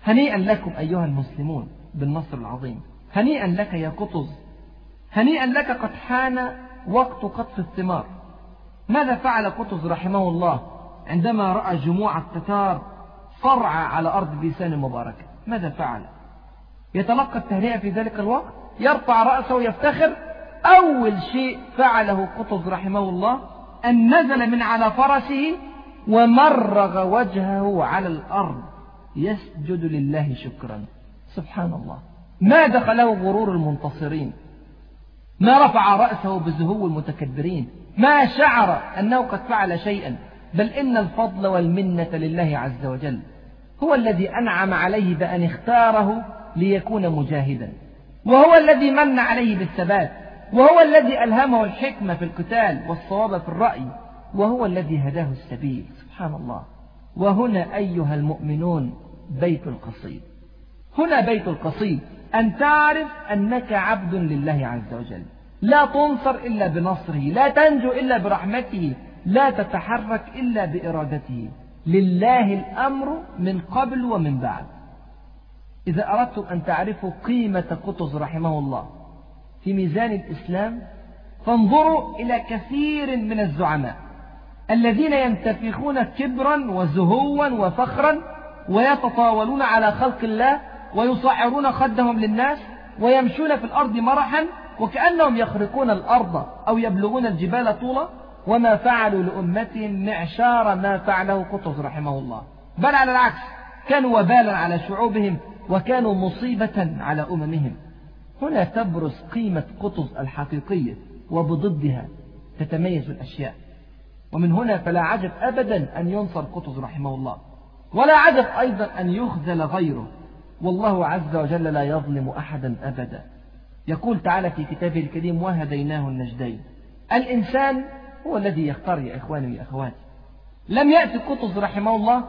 هنيئا لكم أيها المسلمون بالنصر العظيم. هنيئا لك يا قطز. هنيئا لك قد حان وقت قطف الثمار. ماذا فعل قطز رحمه الله عندما رأى جموع التتار صرعى على أرض بيسان المباركة ماذا فعل؟ يتلقى التهنئة في ذلك الوقت يرفع رأسه ويفتخر. أول شيء فعله قطز رحمه الله أن نزل من على فرسه ومرغ وجهه على الأرض. يسجد لله شكرا. سبحان الله. ما دخله غرور المنتصرين؟ ما رفع رأسه بزهو المتكبرين؟ ما شعر أنه قد فعل شيئا؟ بل إن الفضل والمنة لله عز وجل هو الذي أنعم عليه بأن اختاره ليكون مجاهدا. وهو الذي من عليه بالثبات. وهو الذي ألهمه الحكمة في القتال والصواب في الرأي. وهو الذي هداه السبيل. سبحان الله. وهنا أيها المؤمنون بيت القصيد. هنا بيت القصيد. أن تعرف أنك عبد لله عز وجل. لا تنصر إلا بنصره. لا تنجو إلا برحمته. لا تتحرك إلا بإرادته. لله الأمر من قبل ومن بعد. إذا أردتم أن تعرفوا قيمة قطز رحمه الله في ميزان الإسلام فانظروا إلى كثير من الزعماء الذين ينتفخون كبرا وزهوا وفخرا ويتطاولون على خلق الله ويصعرون خدهم للناس ويمشون في الأرض مرحا وكأنهم يخرقون الأرض أو يبلغون الجبال طولا. وما فعلوا لأمتهم معشار ما فعله قطز رحمه الله. بل على العكس كانوا وبالا على شعوبهم وكانوا مصيبة على أممهم. هنا تبرز قيمة قطز الحقيقية وبضدها تتميز الأشياء. ومن هنا فلا عجب أبدا أن ينصر قطز رحمه الله. ولا عجب أيضا أن يخذل غيره. والله عز وجل لا يظلم أحدا أبدا. يقول تعالى في كتابه الكريم وهديناه النجدين الإنسان هو الذي يختار يا إخواني يا أخواتي لم يأتي قطز رحمه الله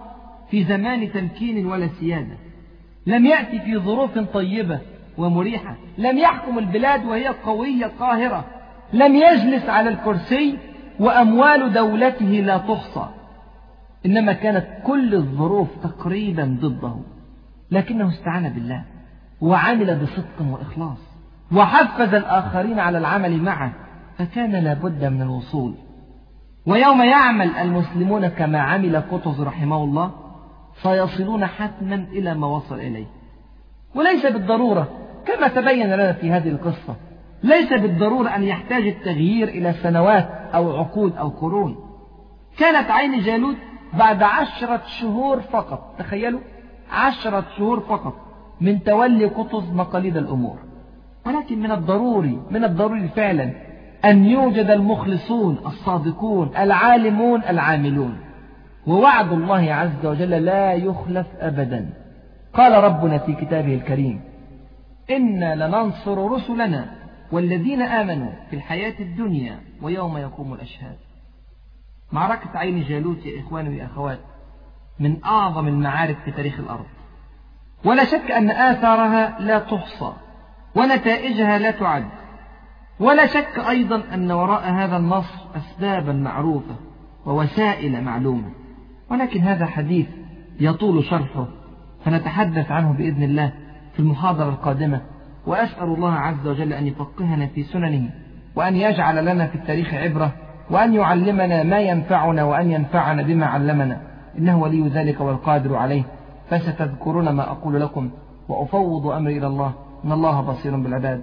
في زمان تمكين ولا سيادة. لم يأتي في ظروف طيبة ومريحة. لم يحكم البلاد وهي قوية قاهرة. لم يجلس على الكرسي وأموال دولته لا تحصى. إنما كانت كل الظروف تقريبا ضده. لكنه استعان بالله وعمل بصدق وإخلاص. وحفز الآخرين على العمل معه. فكان لابد من الوصول. ويوم يعمل المسلمون كما عمل قطز رحمه الله سيصلون حتما إلى ما وصل إليه. وليس بالضرورة كما تبين لنا في هذه القصة ليس بالضرورة أن يحتاج التغيير إلى سنوات أو عقود أو قرون. كانت عين جالوت بعد عشرة شهور فقط تخيلوا؟ عشرة شهور فقط من تولي قطز مقاليد الأمور. ولكن من الضروري من الضروري فعلا أن يوجد المخلصون الصادقون العالمون العاملون. ووعد الله عز وجل لا يخلف أبدا. قال ربنا في كتابه الكريم إنا لننصر رسلنا والذين آمنوا في الحياة الدنيا ويوم يقوم الأشهاد. معركة عين جالوت يا إخواني ويا أخوات من أعظم المعارك في تاريخ الأرض. ولا شك أن آثارها لا تحصى ونتائجها لا تعد. ولا شك أيضا أن وراء هذا النصر أسبابا معروفة ووسائل معلومة. ولكن هذا حديث يطول شرحه فنتحدث عنه بإذن الله في المحاضرة القادمة. وأسأل الله عز وجل أن يفقهنا في سننه وأن يجعل لنا في التاريخ عبرة وأن يعلمنا ما ينفعنا وأن ينفعنا بما علمنا. إنه ولي ذلك والقادر عليه. فستذكرون ما أقول لكم وأفوض أمري إلى الله إن الله بصير بالعباد.